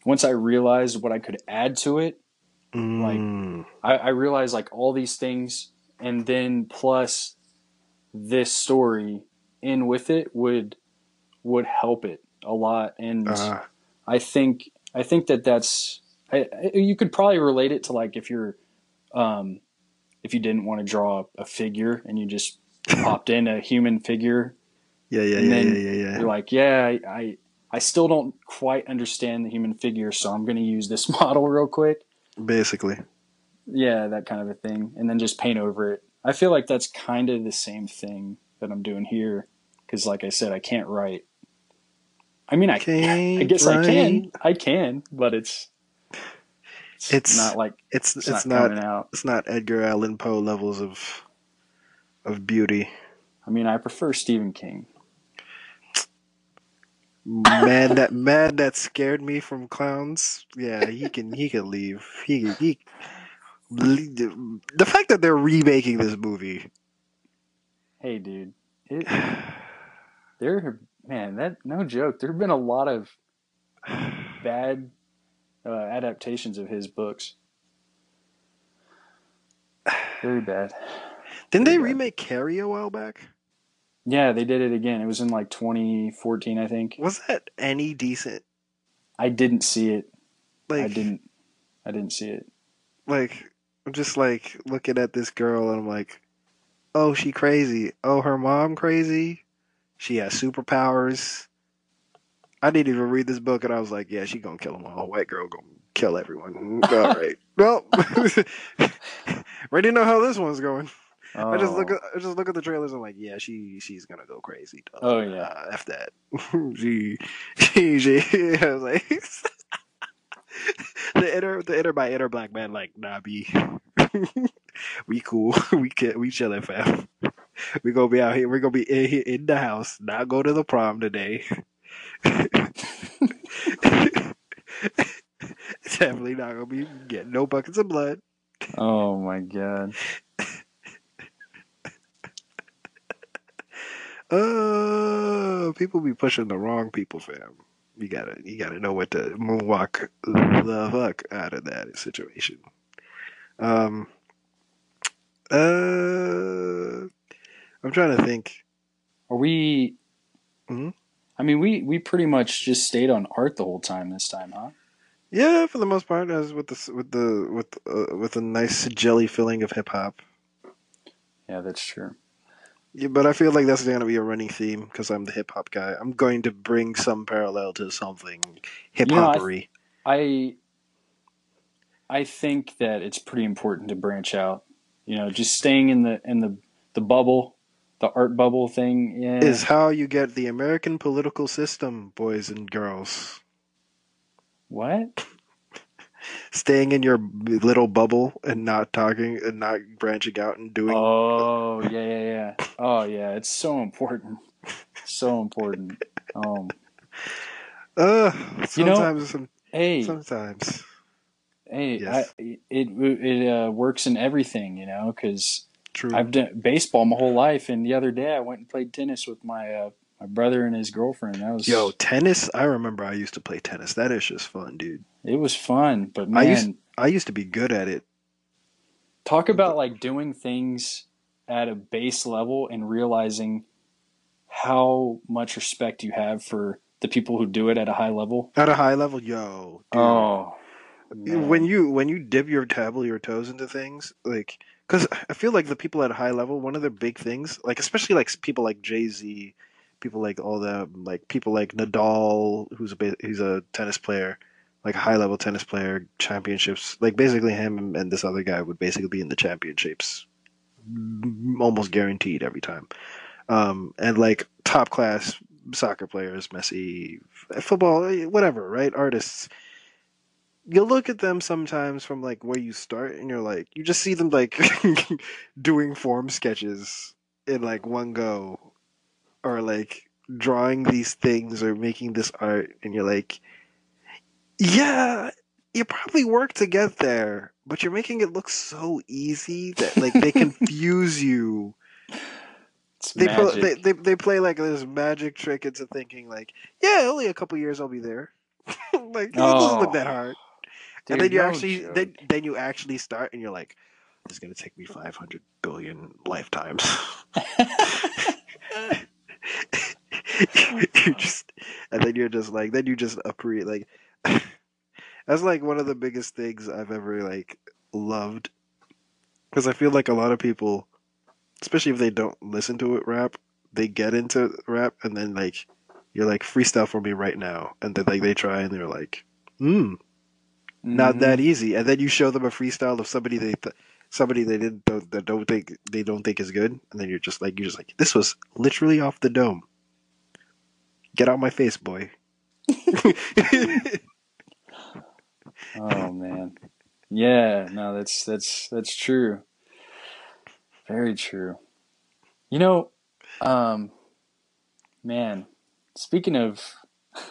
once i realized what i could add to it Mm, I, I realized like all these things and then plus this story in with it would would help it a lot. And uh, i think i think that that's I, you could probably relate it to like if you're um if you didn't want to draw a figure and you just popped in a human figure yeah, yeah, yeah, yeah, yeah, yeah. you're like yeah I, I i still don't quite understand the human figure so i'm going to use this model real quick Basically, yeah, that kind of a thing, and then just paint over it. I feel like that's kind of the same thing that I'm doing here, because like I said, I can't write. I mean, I, I Can't guess I can. I can, but it's it's, It's- not like it's it's, it's, not, not it's not Edgar Allan Poe levels of of beauty. I mean, I prefer Stephen King. Man that man that scared me from clowns yeah he can he can leave he he the fact that they're remaking this movie Hey, dude, it, there, man, that no joke. There have been a lot of bad uh, adaptations of his books. Very bad. didn't they Yeah. remake carrie a while back Yeah, they did it again. It was in like 2014, I think. was that any decent I didn't see it. like I didn't. I didn't see it. like i'm just like looking at this girl and i'm like oh she crazy oh her mom crazy she has superpowers i didn't even read this book and i was like yeah she gonna kill them all white girl gonna kill everyone all right well ready to know how this one's going I just look Oh. at I just look at the trailers. I'm like, yeah, she she's gonna go crazy. dog. Oh, yeah. uh, f that. she she she. I was like, the inner the inner by inner black man like nah be we cool. We can we chilling fam. We gonna be out here. We're gonna be in, here in the house. Not go to the prom today. Definitely not gonna be getting no buckets of blood. Oh my god. Uh, people be pushing the wrong people, fam. You gotta, you gotta know what to moonwalk the fuck out of that situation. Um, uh, I'm trying to think. Are we? Mhm. I mean, we we pretty much just stayed on art the whole time this time, huh? Yeah, for the most part, as with the with the with uh, with a nice jelly filling of hip hop. Yeah, that's true. Yeah, but I feel like that's going to be a running theme because I'm the hip hop guy. I'm going to bring some parallel to something hip know, I- hoppery. I I think that it's pretty important to branch out. You know, just staying in the in the the bubble, the art bubble thing. Yeah. is how you get the American political system, boys and girls. what? Staying in your little bubble and not talking and not branching out and doing. Oh yeah, yeah, yeah. Oh yeah, it's so important. So important. Um, Uh, You know- sometimes, some, hey, sometimes. hey, Yes. I, it it uh, works in everything, you know, because I've done baseball my whole life, and the other day I went and played tennis with my uh, my brother and his girlfriend. That was Yo, tennis. I remember I used to play tennis. That is just fun, dude. it was fun, but I man, used- I used to be good at it. talk about like doing things at a base level and realizing how much respect you have for the people who do it at a high level. At a high level, yo. Dude. Oh, man. when you when you dip your table your toes into things like because i feel like the people at a high level one of their big things like especially like people like jay-z people like all the like people like nadal who's a who's a tennis player like a high level tennis player championships like basically him and, this other guy would basically be in the championships almost guaranteed every time. Um and like top class soccer players messi football whatever right? Artists. You look at them sometimes from like where you start and you're like you just see them like doing form sketches in like one go or like drawing these things or making this art and you're like yeah you probably worked to get there but you're making it look so easy that like they confuse you. They, they, they they play like this magic trick into thinking like yeah only a couple years i'll be there. Like it doesn't look Oh. that hard Dude, and then you no actually joke. then then you actually start and you're like it's going to take me 500 billion lifetimes you just and then you're just like then you just appreciate like that's like one of the biggest things i've ever like loved because i feel like a lot of people especially if they don't listen to it rap they get into rap and then like you're like freestyle for me right now and then like they try and they're like hmm not Mhm. that easy. And then you show them a freestyle of somebody they th- somebody they didn't don't, that don't think they don't think is good, and then you're just like you're just like this was literally off the dome. Get out my face, boy. Oh man. Yeah, no, that's that's that's true. Very true. You know, um man, speaking of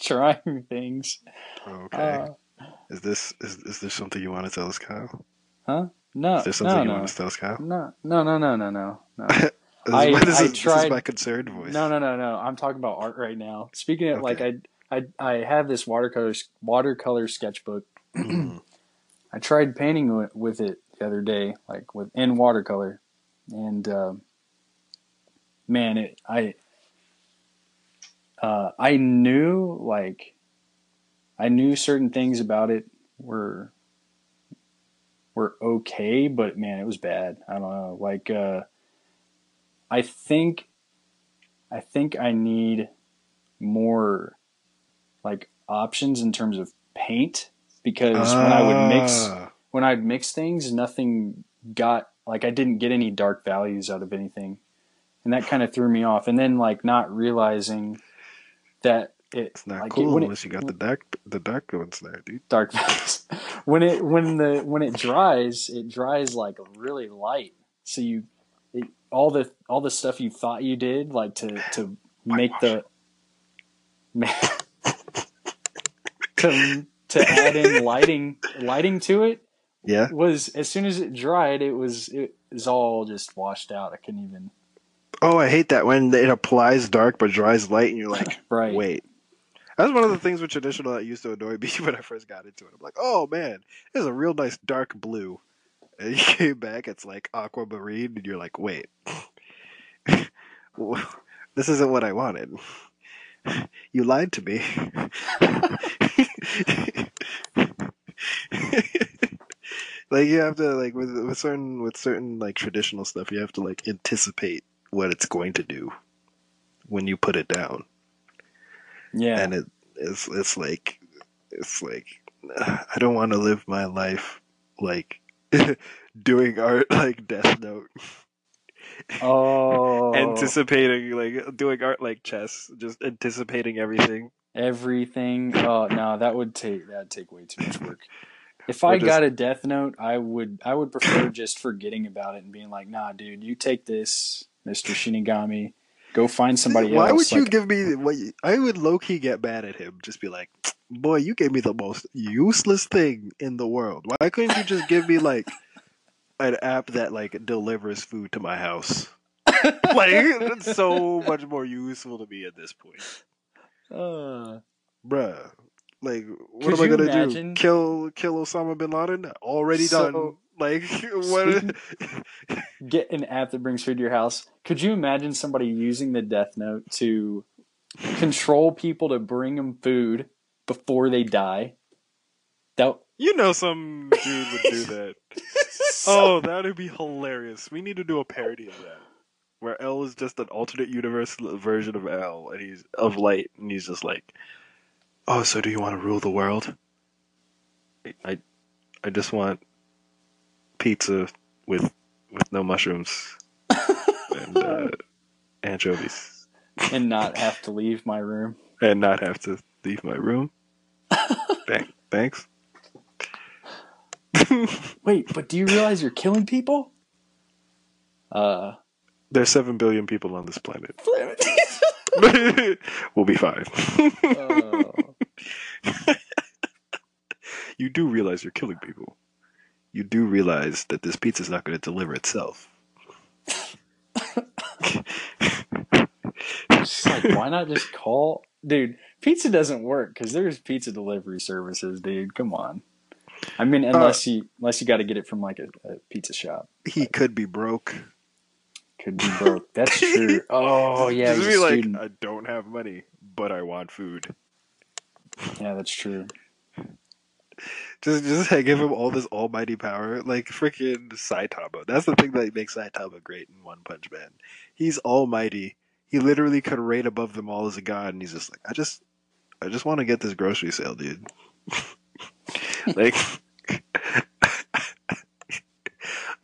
trying things, okay. uh, is this is is there something you want to tell us, Kyle? No, Is there something no, you no, want to tell us, Kyle? no, no, no, no, no, no, no. This, I- is, this, I is, this is my concerned voice. No, no, no, no. I'm talking about art right now. Speaking of, like, I, I, I have this watercolor watercolor sketchbook. Mm. I tried painting with it the other day, like with in watercolor, and um, man, it I uh, I knew like I knew certain things about it were were okay, but man, it was bad. I don't know. Like uh, I think I think I need more like options in terms of paint because when I would mix Ah, when I'd mix things, nothing got like I didn't get any dark values out of anything, and that kind of threw me off. And then like not realizing that it, It's not like, cool it- unless you got the dark the dark ones there, dude. dark when it when the when it dries, it dries like really light. So you it, all the all the stuff you thought you did like to to make the to to add in lighting lighting to it Yeah. was as soon as it dried, it was it was all just washed out. I couldn't even Oh, I hate that when it applies dark but dries light, and you're like, right. wait. That's one of the things with traditional that used to annoy me when I first got into it. I'm like, oh man, this is a real nice dark blue. And you came back, it's like aquamarine, and you're like, wait, this isn't what I wanted. You lied to me. like you have to like with with certain with certain like traditional stuff, you have to like anticipate what it's going to do when you put it down Yeah. and it it's it's like it's like I don't want to live my life like doing art like Death Note, oh. anticipating like doing art like chess, just anticipating everything. everything. Oh no, that would take that'd take way too much work. If I just- got a death note, I would I would prefer just forgetting about it and being like, nah, dude, you take this, Mister Shinigami. Go find somebody Why else. Why would you give me? What I would low key get mad at him. Just be like, boy, you gave me the most useless thing in the world. Why couldn't you just give me like an app that like delivers food to my house? like that's so much more useful to me at this point. uh, bruh. Like, what am I gonna imagine- do? Kill, kill Osama bin Laden? Already So- done. Like, what? get an app that brings food to your house. Could you imagine somebody using the death note to control people to bring them food before they die? That You know, some dude would do that. Oh, that would be hilarious. We need to do a parody of that, where L is just an alternate universe version of L, and he's of light, and he's just like, "Oh, so do you want to rule the world? I, I just want pizza with with no mushrooms and uh, anchovies, and not have to leave my room. and not have to leave my room. Thank, thanks." Wait, but do you realize you're killing people? Uh, There's seven billion people on this planet. we'll be fine. you do realize you're killing people. You do realize that this pizza's not going to deliver itself. just like, why not just call, dude? Pizza doesn't work because there's pizza delivery services, dude. Come on. I mean, uh, unless you unless you got to get it from like a, a pizza shop, He could be broke. could be broke. That's true. Oh yeah, Just he's be like, student. I don't have money, but I want food. yeah, that's true. Just, just hey, give him all this almighty power, like freaking Saitama. That's the thing that makes Saitama great in One Punch Man. He's almighty. He literally could reign above them all as a god, and he's just like, I just, I just want to get this grocery sale, dude. like,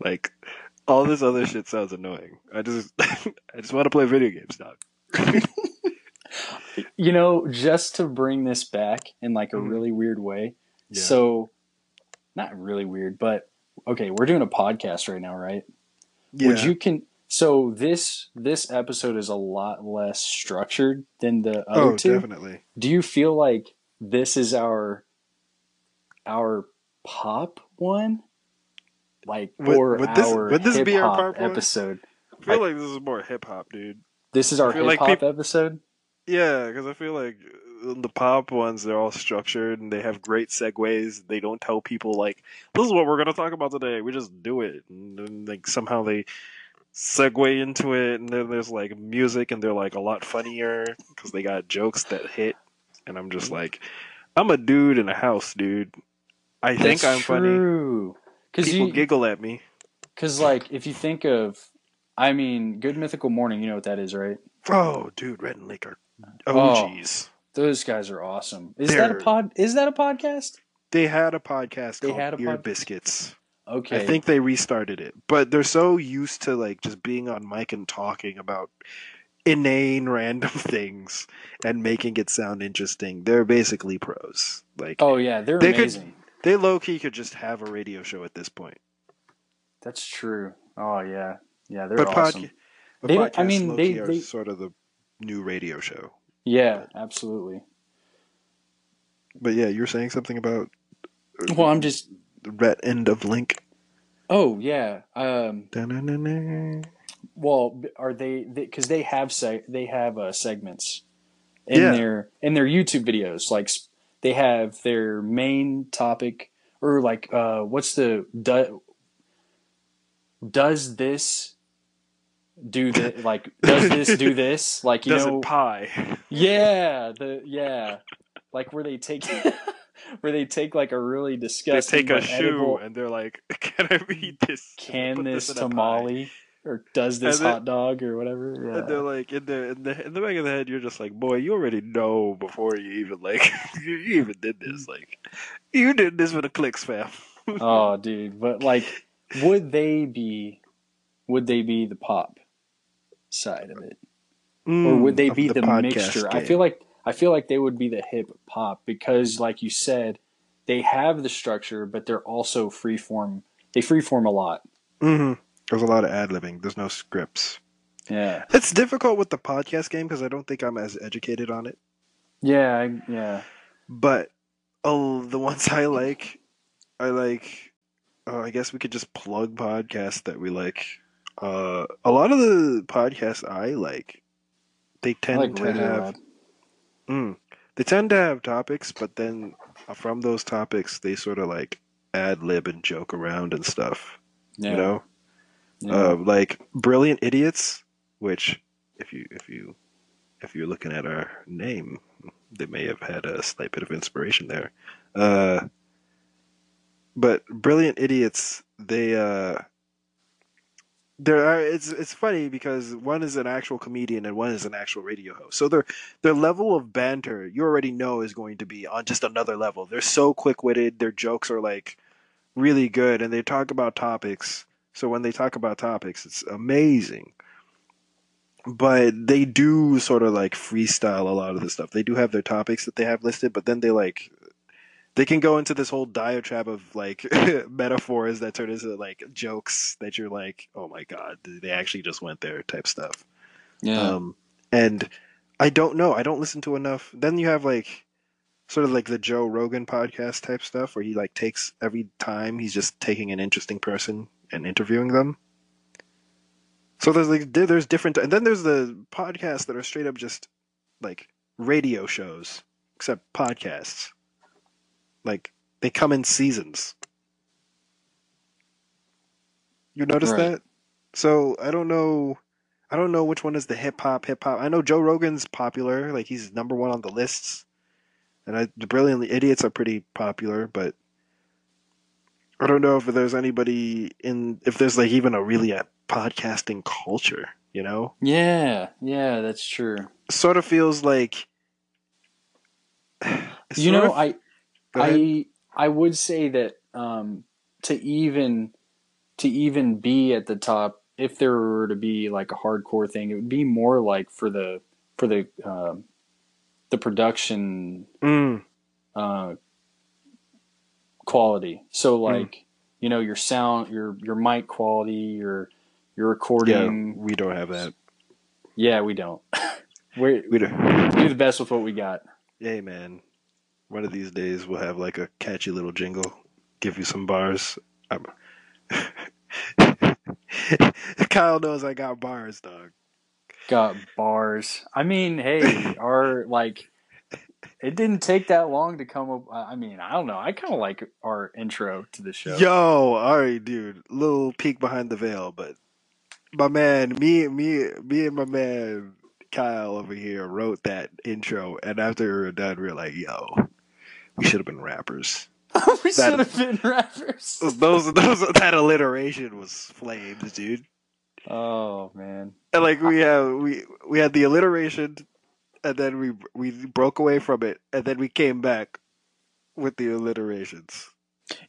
like, all this other shit sounds annoying. I just, I just want to play video games, dog. You know, just to bring this back in like a Mhm. really weird way. Yeah. So, not really weird, but okay, we're doing a podcast right now, right? Yeah. Would you can so this this episode is a lot less structured than the other oh, two. definitely. Do you feel like this is our our pop one? Like Would- or would this- our would this be our pop one? episode? I feel like this is more hip hop, dude. This is our hip like hop peop- episode. Yeah, because I feel like the pop ones they're all structured and they have great segues. They don't tell people like this is what we're gonna talk about today. We just do it, and then like somehow they segue into it, and then there's like music, and they're like a lot funnier because they got jokes that hit. And I'm just mm-hmm. like, I'm a dude in a house, dude. I think That's I'm funny. Because People you, giggle at me. because like if you think of, I mean, Good Mythical Morning, you know what that is, right? Oh, dude, Rhett and Link are Oh. Those guys are awesome. Is that a pod? Is that a podcast? They had a podcast They called had a Ear pod- Biscuits. Okay. I think they restarted it, but they're so used to like just being on mic and talking about inane random things and making it sound interesting. They're basically pros. Like Oh yeah, they're They could- amazing. they low key could just have a radio show at this point. That's true. Oh yeah, yeah, they're but awesome. podca- but They I mean, low-key they- are they- sort of the new radio show. Yeah, absolutely. But yeah, you're saying something about Well, I'm just. the Rhett end of Link. Oh yeah. Um. Da-na-na-na. Well, are they? Because they, have seg- they have uh, segments in Yeah. their in their YouTube videos. Like they have their main topic, or like uh, what's the do, does this do this? Like does this do this? Like you Does know, it pie? Yeah, the yeah, like where they take where they take like a really disgusting They take a shoe edible, and they're like, "Can I eat this? can this pie." tamale or does this then- hot dog or whatever. And they're like in the in the in the back of the head, you're just like, boy, you already know before you even like you, even did this. Like, you did this with a clicks, fam. oh, dude, but like, would they be? Would they be the pop side of it, or would they Mm, be the, podcast mixture? I feel like I feel like they would be the hip hop because, like you said, they have the structure, but they're also freeform. They freeform a lot. Mhm. There's a lot of ad libbing. There's no scripts. Yeah. It's difficult with the podcast game because I don't think I'm as educated on it. Yeah, I- yeah. But oh, the ones I like, I like. Oh, I guess we could just plug podcasts that we like. Uh, a lot of the podcasts I like, they tend like to have. Mm, they tend to have topics, but then from those topics, they sort of like ad lib and joke around and stuff. Yeah. You know, yeah. uh, like brilliant idiots, which if you if you if you're looking at our name, they may have had a slight bit of inspiration there. Uh, but brilliant idiots, they uh, there are it's it's funny because one is an actual comedian and one is an actual radio host. So their their level of banter you already know is going to be on just another level. They're so quick witted. Their jokes are like really good, and they talk about topics. So when they talk about topics, it's amazing. But they do sort of like freestyle a lot of the stuff. They do have their topics that they have listed, but then they like they can go into this whole diatribe of like metaphors that turn into like jokes that you're like, oh my god, they actually just went there type stuff. yeah. Um, and I don't know. I don't listen to enough. Then you have like sort of like the Joe Rogan podcast type stuff where he like takes every time he's just taking an interesting person and interviewing them. So there's like there's different and then there's the podcasts that are straight up just like radio shows except podcasts. Like they come in seasons. You notice Right. that? So I don't know I don't know which one is the hip hop hip hop. I know Joe Rogan's popular, like he's number one on the lists, and I, the Brilliantly Idiots are pretty popular, but I don't know if there's anybody in if there's like even a really a podcasting culture. You know, yeah. Yeah. That's true. sort of feels like you know, of- I. I I would say that um, to even to even be at the top, if there were to be like a hardcore thing, it would be more like for the for the um, the production Mm, uh, quality. So Hmm. like you know your sound, your your mic quality, your your recording. yeah, we don't have that. Yeah, we don't. we We don't. do the best with what we got. Hey man, one of these days we'll have like a catchy little jingle, give you some bars. Kyle knows I got bars, dog. Got bars. I mean, hey, our like, it didn't take that long to come up. I mean, I don't know. I kind of like our intro to the show. Yo, all right, dude. Little peek behind the veil, but my man, me, me, me, and my man Kyle over here wrote that intro, and after we were done, we are like, "Yo, we should have been rappers." we should have been rappers. Those, those, that alliteration was flames, dude. Oh man. And like we have, we we had the alliteration, and then we we broke away from it, and then we came back with the alliterations.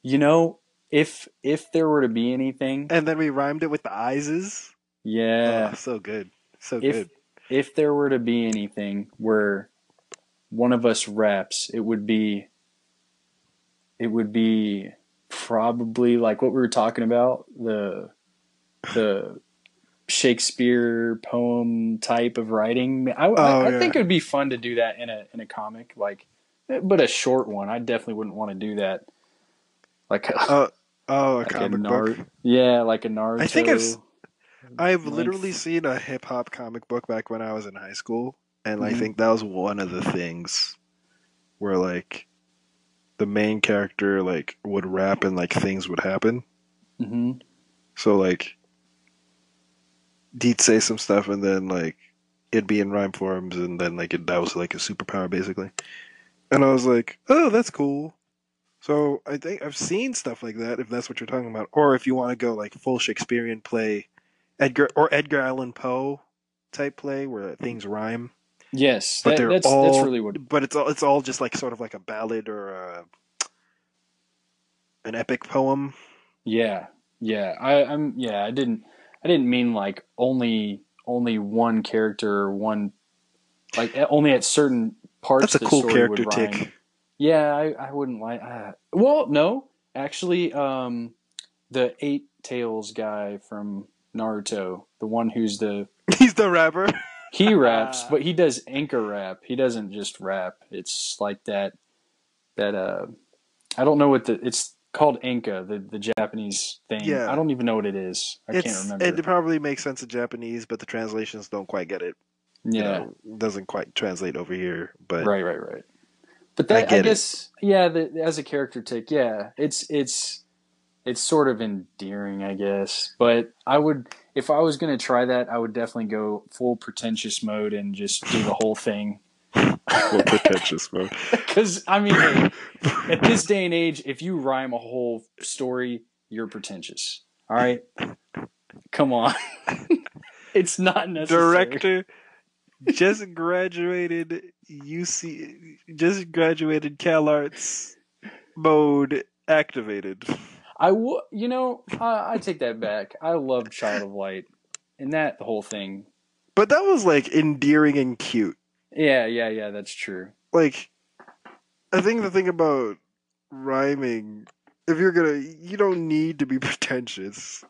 You know, if if there were to be anything, And then we rhymed it with the Ises. yeah, Oh, so good. So if good. if there were to be anything where one of us raps, it would be it would be probably like what we were talking about the the Shakespeare poem type of writing. I, I, Oh, I yeah. think it would be fun to do that in a in a comic, like, but a short one. I definitely wouldn't want to do that. Like, a, Oh, oh, a like a comic Nar- book. yeah, like a Naruto. I think I've I've length. literally seen a hip hop comic book back when I was in high school, and I Mhm. think that was one of the things where like the main character like would rap and like things would happen. hmm So like he'd say some stuff and then like it'd be in rhyme forms and then like it, that was like a superpower basically. And I was like, oh, that's cool. So I think I've seen stuff like that if that's what you're talking about, or if you want to go like full Shakespearean play, Edgar or Edgar Allan Poe type play where things rhyme, Yes, but that, they're that's all that's really what. but it's all it's all just like sort of like a ballad or a, an epic poem. Yeah, yeah. I, I'm yeah. I didn't I didn't mean like only only one character or one like only at certain parts. That's a cool character tick. Yeah, I, I wouldn't like. Uh, well, no, actually, um, the Eight Tails guy from Naruto, the one who's the He's the rapper. He raps, but he does Enka rap. He doesn't just rap. It's like that that uh I don't know what the it's called Enka, the the Japanese thing. Yeah. I don't even know what it is. I can't remember. it probably makes sense in Japanese, but the translations don't quite get it. You yeah. know, doesn't quite translate over here. But Right, right, right. But I that I, it. guess yeah, the, as a character tick, yeah, it's it's it's sort of endearing, I guess. But I would if I was gonna try that, I would definitely go full pretentious mode and just do the whole thing. well, pretentious mode. Because I mean, hey, at this day and age, if you rhyme a whole story, you're pretentious. All right, come on, it's not necessary. Director just graduated UC, just graduated CalArts mode activated. I w- you know, I, I take that back. I love Child of Light, and that whole thing. But that was like endearing and cute. Yeah, yeah, yeah. That's true. Like, I think the thing about rhyming, if you're gonna, you don't need to be pretentious.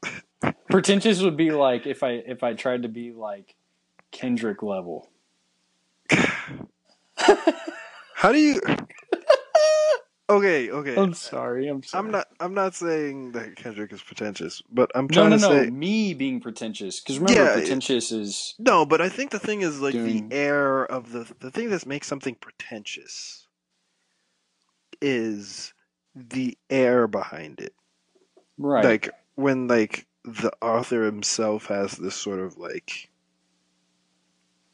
Pretentious would be like if I if I tried to be like Kendrick level. How do you? Okay, okay. I'm sorry. I'm sorry. I'm not. I'm not saying that Kendrick is pretentious, but I'm No, trying no, to no. say Me being pretentious because remember, Yeah, pretentious is no. But I think the thing is like Doing- the air of the the thing that makes something pretentious is the air behind it. right. Like when like the author himself has this sort of like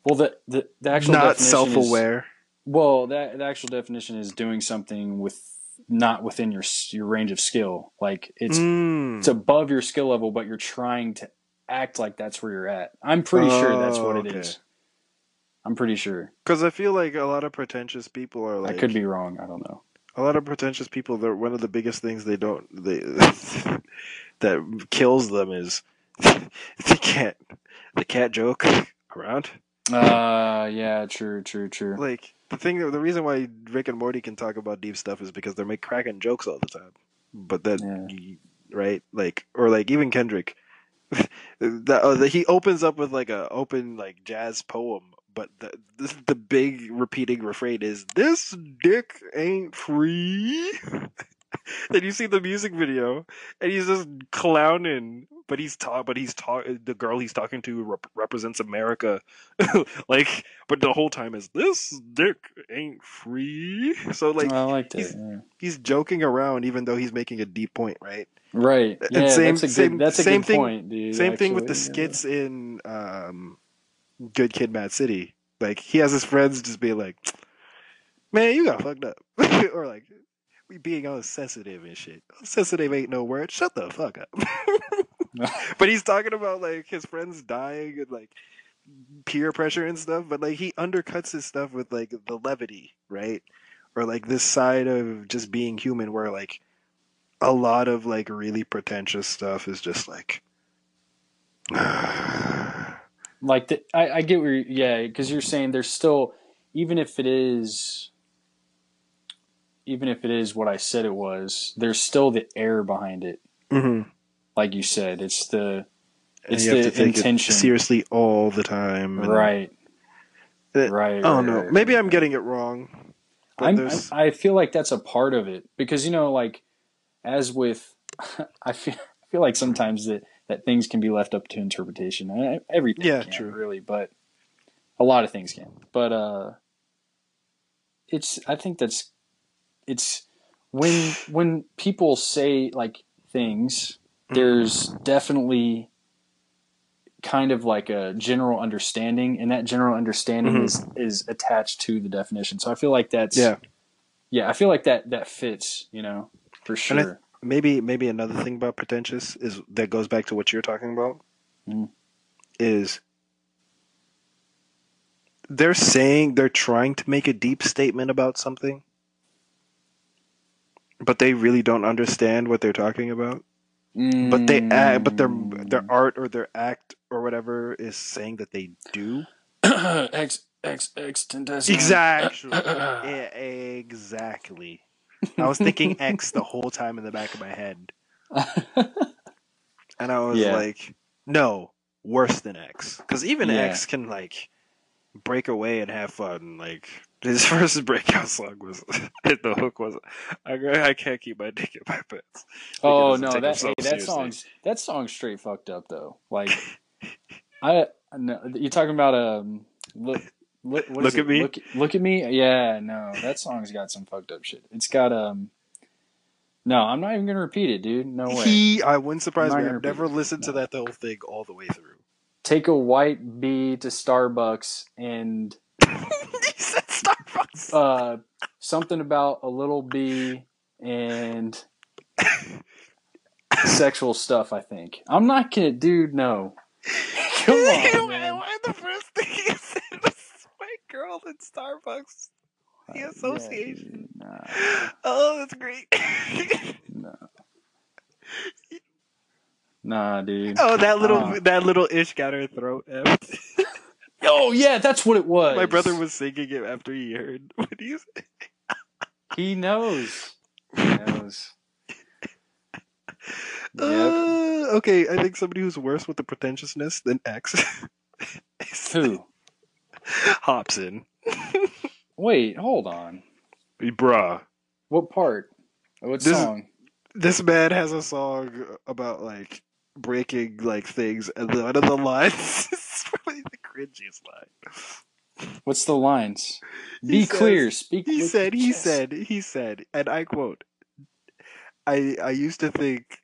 well, the the, the actual not self-aware. Well, that the actual definition is doing something with not within your your range of skill. Like it's Mm. it's above your skill level, but you're trying to act like that's where you're at. I'm pretty sure that's what Oh, it okay. is. I'm pretty sure. Because I feel like a lot of pretentious people are like I could be wrong. I don't know. a lot of pretentious people. They're one of the biggest things they don't they that kills them is they can't they can't joke around. Uh, yeah, true, true, true. Like the thing, the reason why Rick and Morty can talk about deep stuff is because they're make cracking jokes all the time. But then, Yeah. right? Like or like even Kendrick, that uh, he opens up with like a open like jazz poem. But the this, the big repeating refrain is "This dick ain't free." then you see the music video, and he's just clowning. But he's talk. But he's talk. The girl he's talking to rep- represents America. like, but the whole time is "This dick ain't free." So like I like that. he's- yeah. he's joking around, even though he's making a deep point, right? Right. and Yeah, same- that's a good. same- that's a same good thing- point, dude. Same thing with the actually, yeah. skits in um, Good Kid, Mad City. Like he has his friends just be like, "Man, you got fucked up," or like, "We being all sensitive and shit." Sensitive ain't no word. Shut the fuck up. but he's talking about like his friends dying and like peer pressure and stuff. But like he undercuts his stuff with like the levity, right? Or like this side of just being human, where like a lot of like really pretentious stuff is just like like the, I, I get where you, yeah because you're saying there's still even if it is even if it is what I said it was there's still the air behind it Mhm. like you said it's the And It's you have the to take intention. it seriously all the time. and- right Uh, right Oh right, know. right, Maybe right, I'm getting it wrong. I'm, there's I feel like that's a part of it because you know, like as with, I feel I feel like sometimes that that things can be left up to interpretation. I- Everything, Yeah, can, true. really, but a lot of things can. But uh, it's I think that's it's when when people say like things, there's definitely kind of like a general understanding and that general understanding Mhm. is is attached to the definition so i feel like that's yeah. yeah, I feel like that that fits, you know, for sure. Maybe maybe another thing about pretentious is that goes back to what you're talking about. Mm. Is they're saying they're trying to make a deep statement about something, but they really don't understand what they're talking about. But they act, but their their Mm. art or their act or whatever is saying that they do. X X X tendacity. Exactly. Yeah, exactly. I was thinking X the whole time in the back of my head, and I was Yeah. like, "No, worse than X." Because even Yeah. X can like break away and have fun. Like his first breakout song was the hook was, "I, I can't keep my dick in my pants." oh no, that hey, that song's that song's straight fucked up though. Like I no, you talking about um look look Look at it? Me? Look, look at me. Yeah, no, that song's got some fucked up shit. It's got um. No, I'm not even gonna repeat it, dude. No way. He, I wouldn't surprise me. I've never repeat it. listened to that the whole thing all the way through. Take a white bee to Starbucks and he said Starbucks. Uh, something about a little bee and sexual stuff. I think I'm not gonna, dude. No, come on, man. Why the first thing he said was white girl in Starbucks? The Uh, association. yeah, dude, Oh, that's great. nah, nah, nah, dude. oh, that little Uh. that little ish got her throat. effed. Oh yeah, that's what it was. My brother was singing it after he heard what he said. He knows. He knows. Yep. Uh, okay, I think somebody who's worse with the pretentiousness than X is Who? Hopsin. Wait, hold on. Bruh. What part? What This song? this man has a song about like breaking like things, and one of the lines is probably the cringiest line. What's the lines? He Be says- clear. Speak. He said, he chest. said, he said, and I quote: "I I used to think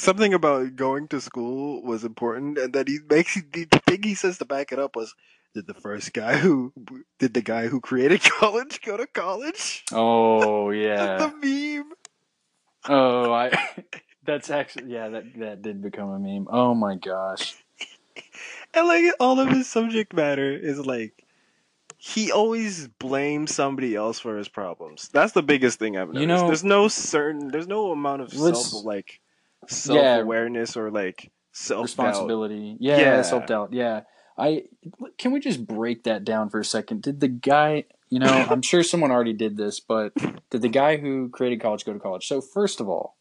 something about going to school was important, and that he makes the thing he says to back it up was." Did the first guy who did the guy who created college go to college? Oh yeah. The meme. Oh, I. That's actually yeah. That that did become a meme. Oh my gosh. And like all of his subject matter is like he always blames somebody else for his problems. That's the biggest thing I've noticed. You know- there's no certain there's no amount of self like self awareness or like self Responsibility. Yeah. Yeah. Self doubt. Yeah. I can we just break that down for a second? Did the guy? You know, I'm sure someone already did this, but did the guy who created college go to college? So first of all,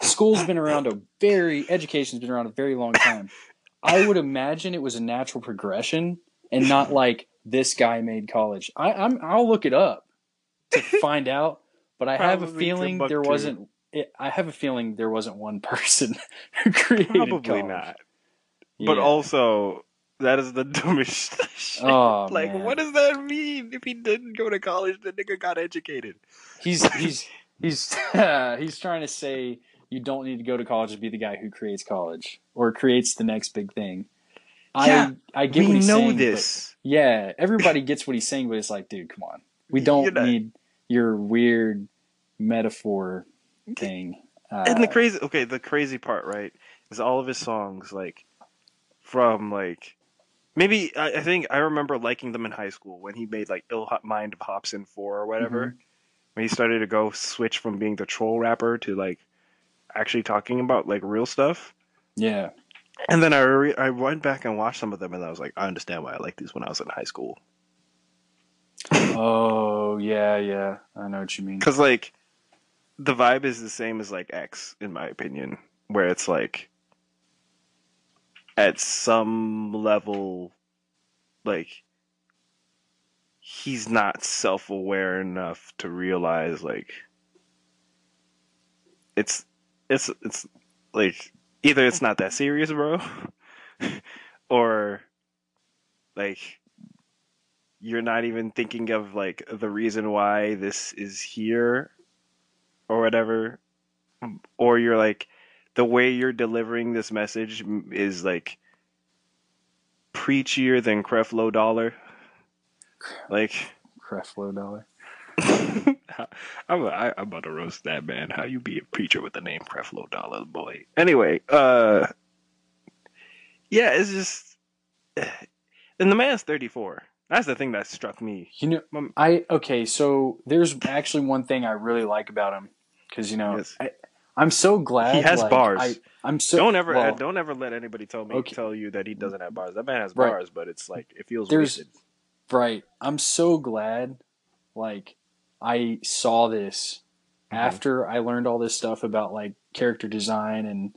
school's been around a very education's been around a very long time. I would imagine it was a natural progression and not like this guy made college. I, I'm I'll look it up to find out, but I have a Probably feeling there Timbuktu. wasn't. It, I have a feeling there wasn't one person who created Probably college. not. But Yeah. also that is the dumbest shit. Oh, like man. what does that mean? If he didn't go to college, the nigga got educated. he's he's he's he's trying to say you don't need to go to college to be the guy who creates college or creates the next big thing. Yeah, I I get we what he's know saying, this. yeah, everybody gets what he's saying, but it's like, dude, come on. We don't You're not- need your weird metaphor thing. Uh, and the crazy okay the crazy part right is all of his songs like from like maybe I, I think i remember liking them in high school when he made like ill mind of hopsin 4 or whatever when he started to go switch from being the troll rapper to like actually talking about like real stuff. Yeah. And then I re- I went back and watched some of them, and I was like, I understand why I liked these when I was in high school. Oh yeah, yeah. I know what you mean. Because like the vibe is the same as like X, in my opinion, where it's like at some level, like he's not self aware enough to realize like it's it's it's like either it's not that serious, bro, or like you're not even thinking of like the reason why this is here or whatever or you're like the way you're delivering this message is like preachier than Creflo Dollar like Creflo Dollar. I'm, I, I'm about to roast that man. How you be a preacher with the name Creflo Dollar, boy? Anyway, uh, yeah, it's just, and the man's 34. That's the thing that struck me. You know, Um, I okay. So there's actually one thing I really like about him because you know Yes. I, I'm so glad He has like, bars. I, I'm so don't ever, well, don't ever let anybody tell me Okay. tell you that he doesn't have bars. That man has Right. bars, but it's like it feels There's- wasted. right. I'm so glad like I saw this Mhm. after I learned all this stuff about like character design and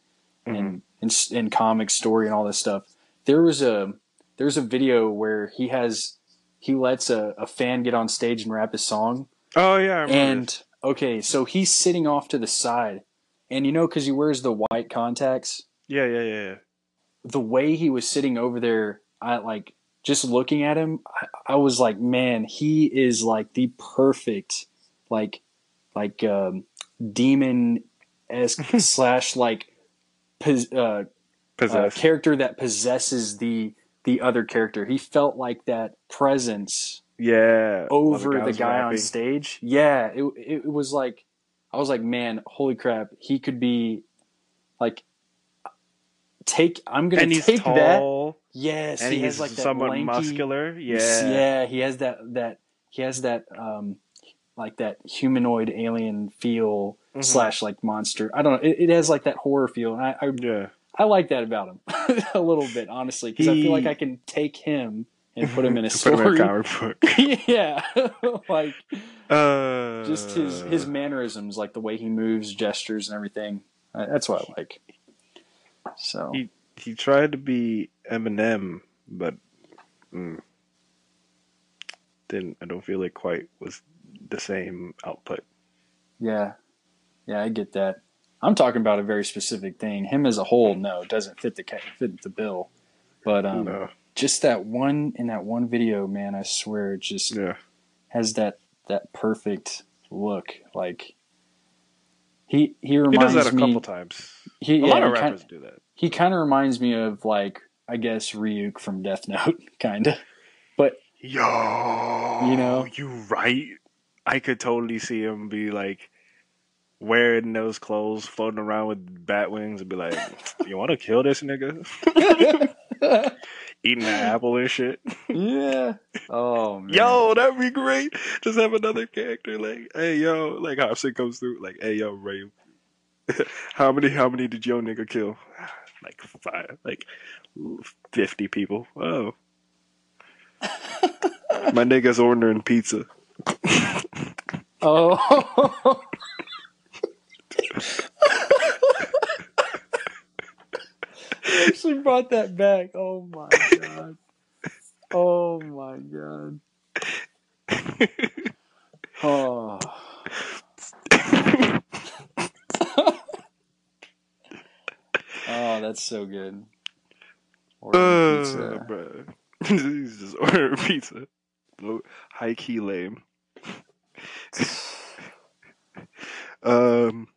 Mm-hmm. and and, and comic story and all this stuff. There was a there's a video where he has he lets a, a fan get on stage and rap his song Oh yeah, I remember and okay so he's sitting off to the side and you know because he wears the white contacts yeah, yeah, yeah, yeah. the way he was sitting over there i like just looking at him i, I was like man he is like the perfect like like um demon esque slash like pos- uh, uh, character that possesses the the other character he felt like that presence yeah, over the, was guy on stage. Yeah, it, it was like I was like, man, holy crap, he could be like take. I'm gonna take that. Yes, and he he's has like that somewhat lanky, muscular. Yeah, yeah, he has that that he has that um like that humanoid alien feel Mhm. slash like monster. I don't know. It, it has like that horror feel, and I I, yeah. I like that about him a little bit, honestly, because I feel like I can take him and put him in a Put him in story. a comic book. yeah, like Uh, just his his mannerisms, like the way he moves, gestures, and everything. That's what I like. So He- he tried to be Eminem, but mm, didn't. I don't feel it quite was the same output. yeah, yeah, I get that. I'm talking about a very specific thing. Him as a whole, no, it doesn't fit the fit the bill. But um, no, just that one in that one video, man, I swear, it just yeah, has that that perfect look. Like he he he reminds does that a me. couple times. He, A yeah, lot of rappers kind, do that. he kind of reminds me of like I guess Ryuk from Death Note, kind of. But yo, You know? you right. I could totally see him be like wearing those clothes, floating around with bat wings, and be like, "You want to kill this nigga?" Eating an apple and shit. yeah. Oh man. Yo, that'd be great. Just have another character like, hey yo, like Hopsin comes through, like, hey yo, Ray, how many, how many did your nigga kill? Like five, like fifty people. Oh, my nigga's ordering pizza. Oh. I actually brought that back. Oh my god. Oh my god. Oh. oh, that's so good. Ordering Uh, pizza. bruh. He's just ordering pizza. Low- High key lame. um,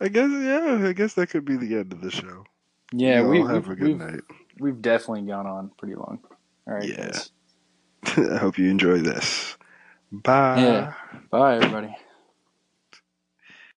I guess yeah. I guess that could be the end of the show. Yeah, we, have we've, a good we've, night. we've definitely gone on pretty long. All right, Yeah. guys. I hope you enjoy this. Bye. Yeah. Bye, everybody.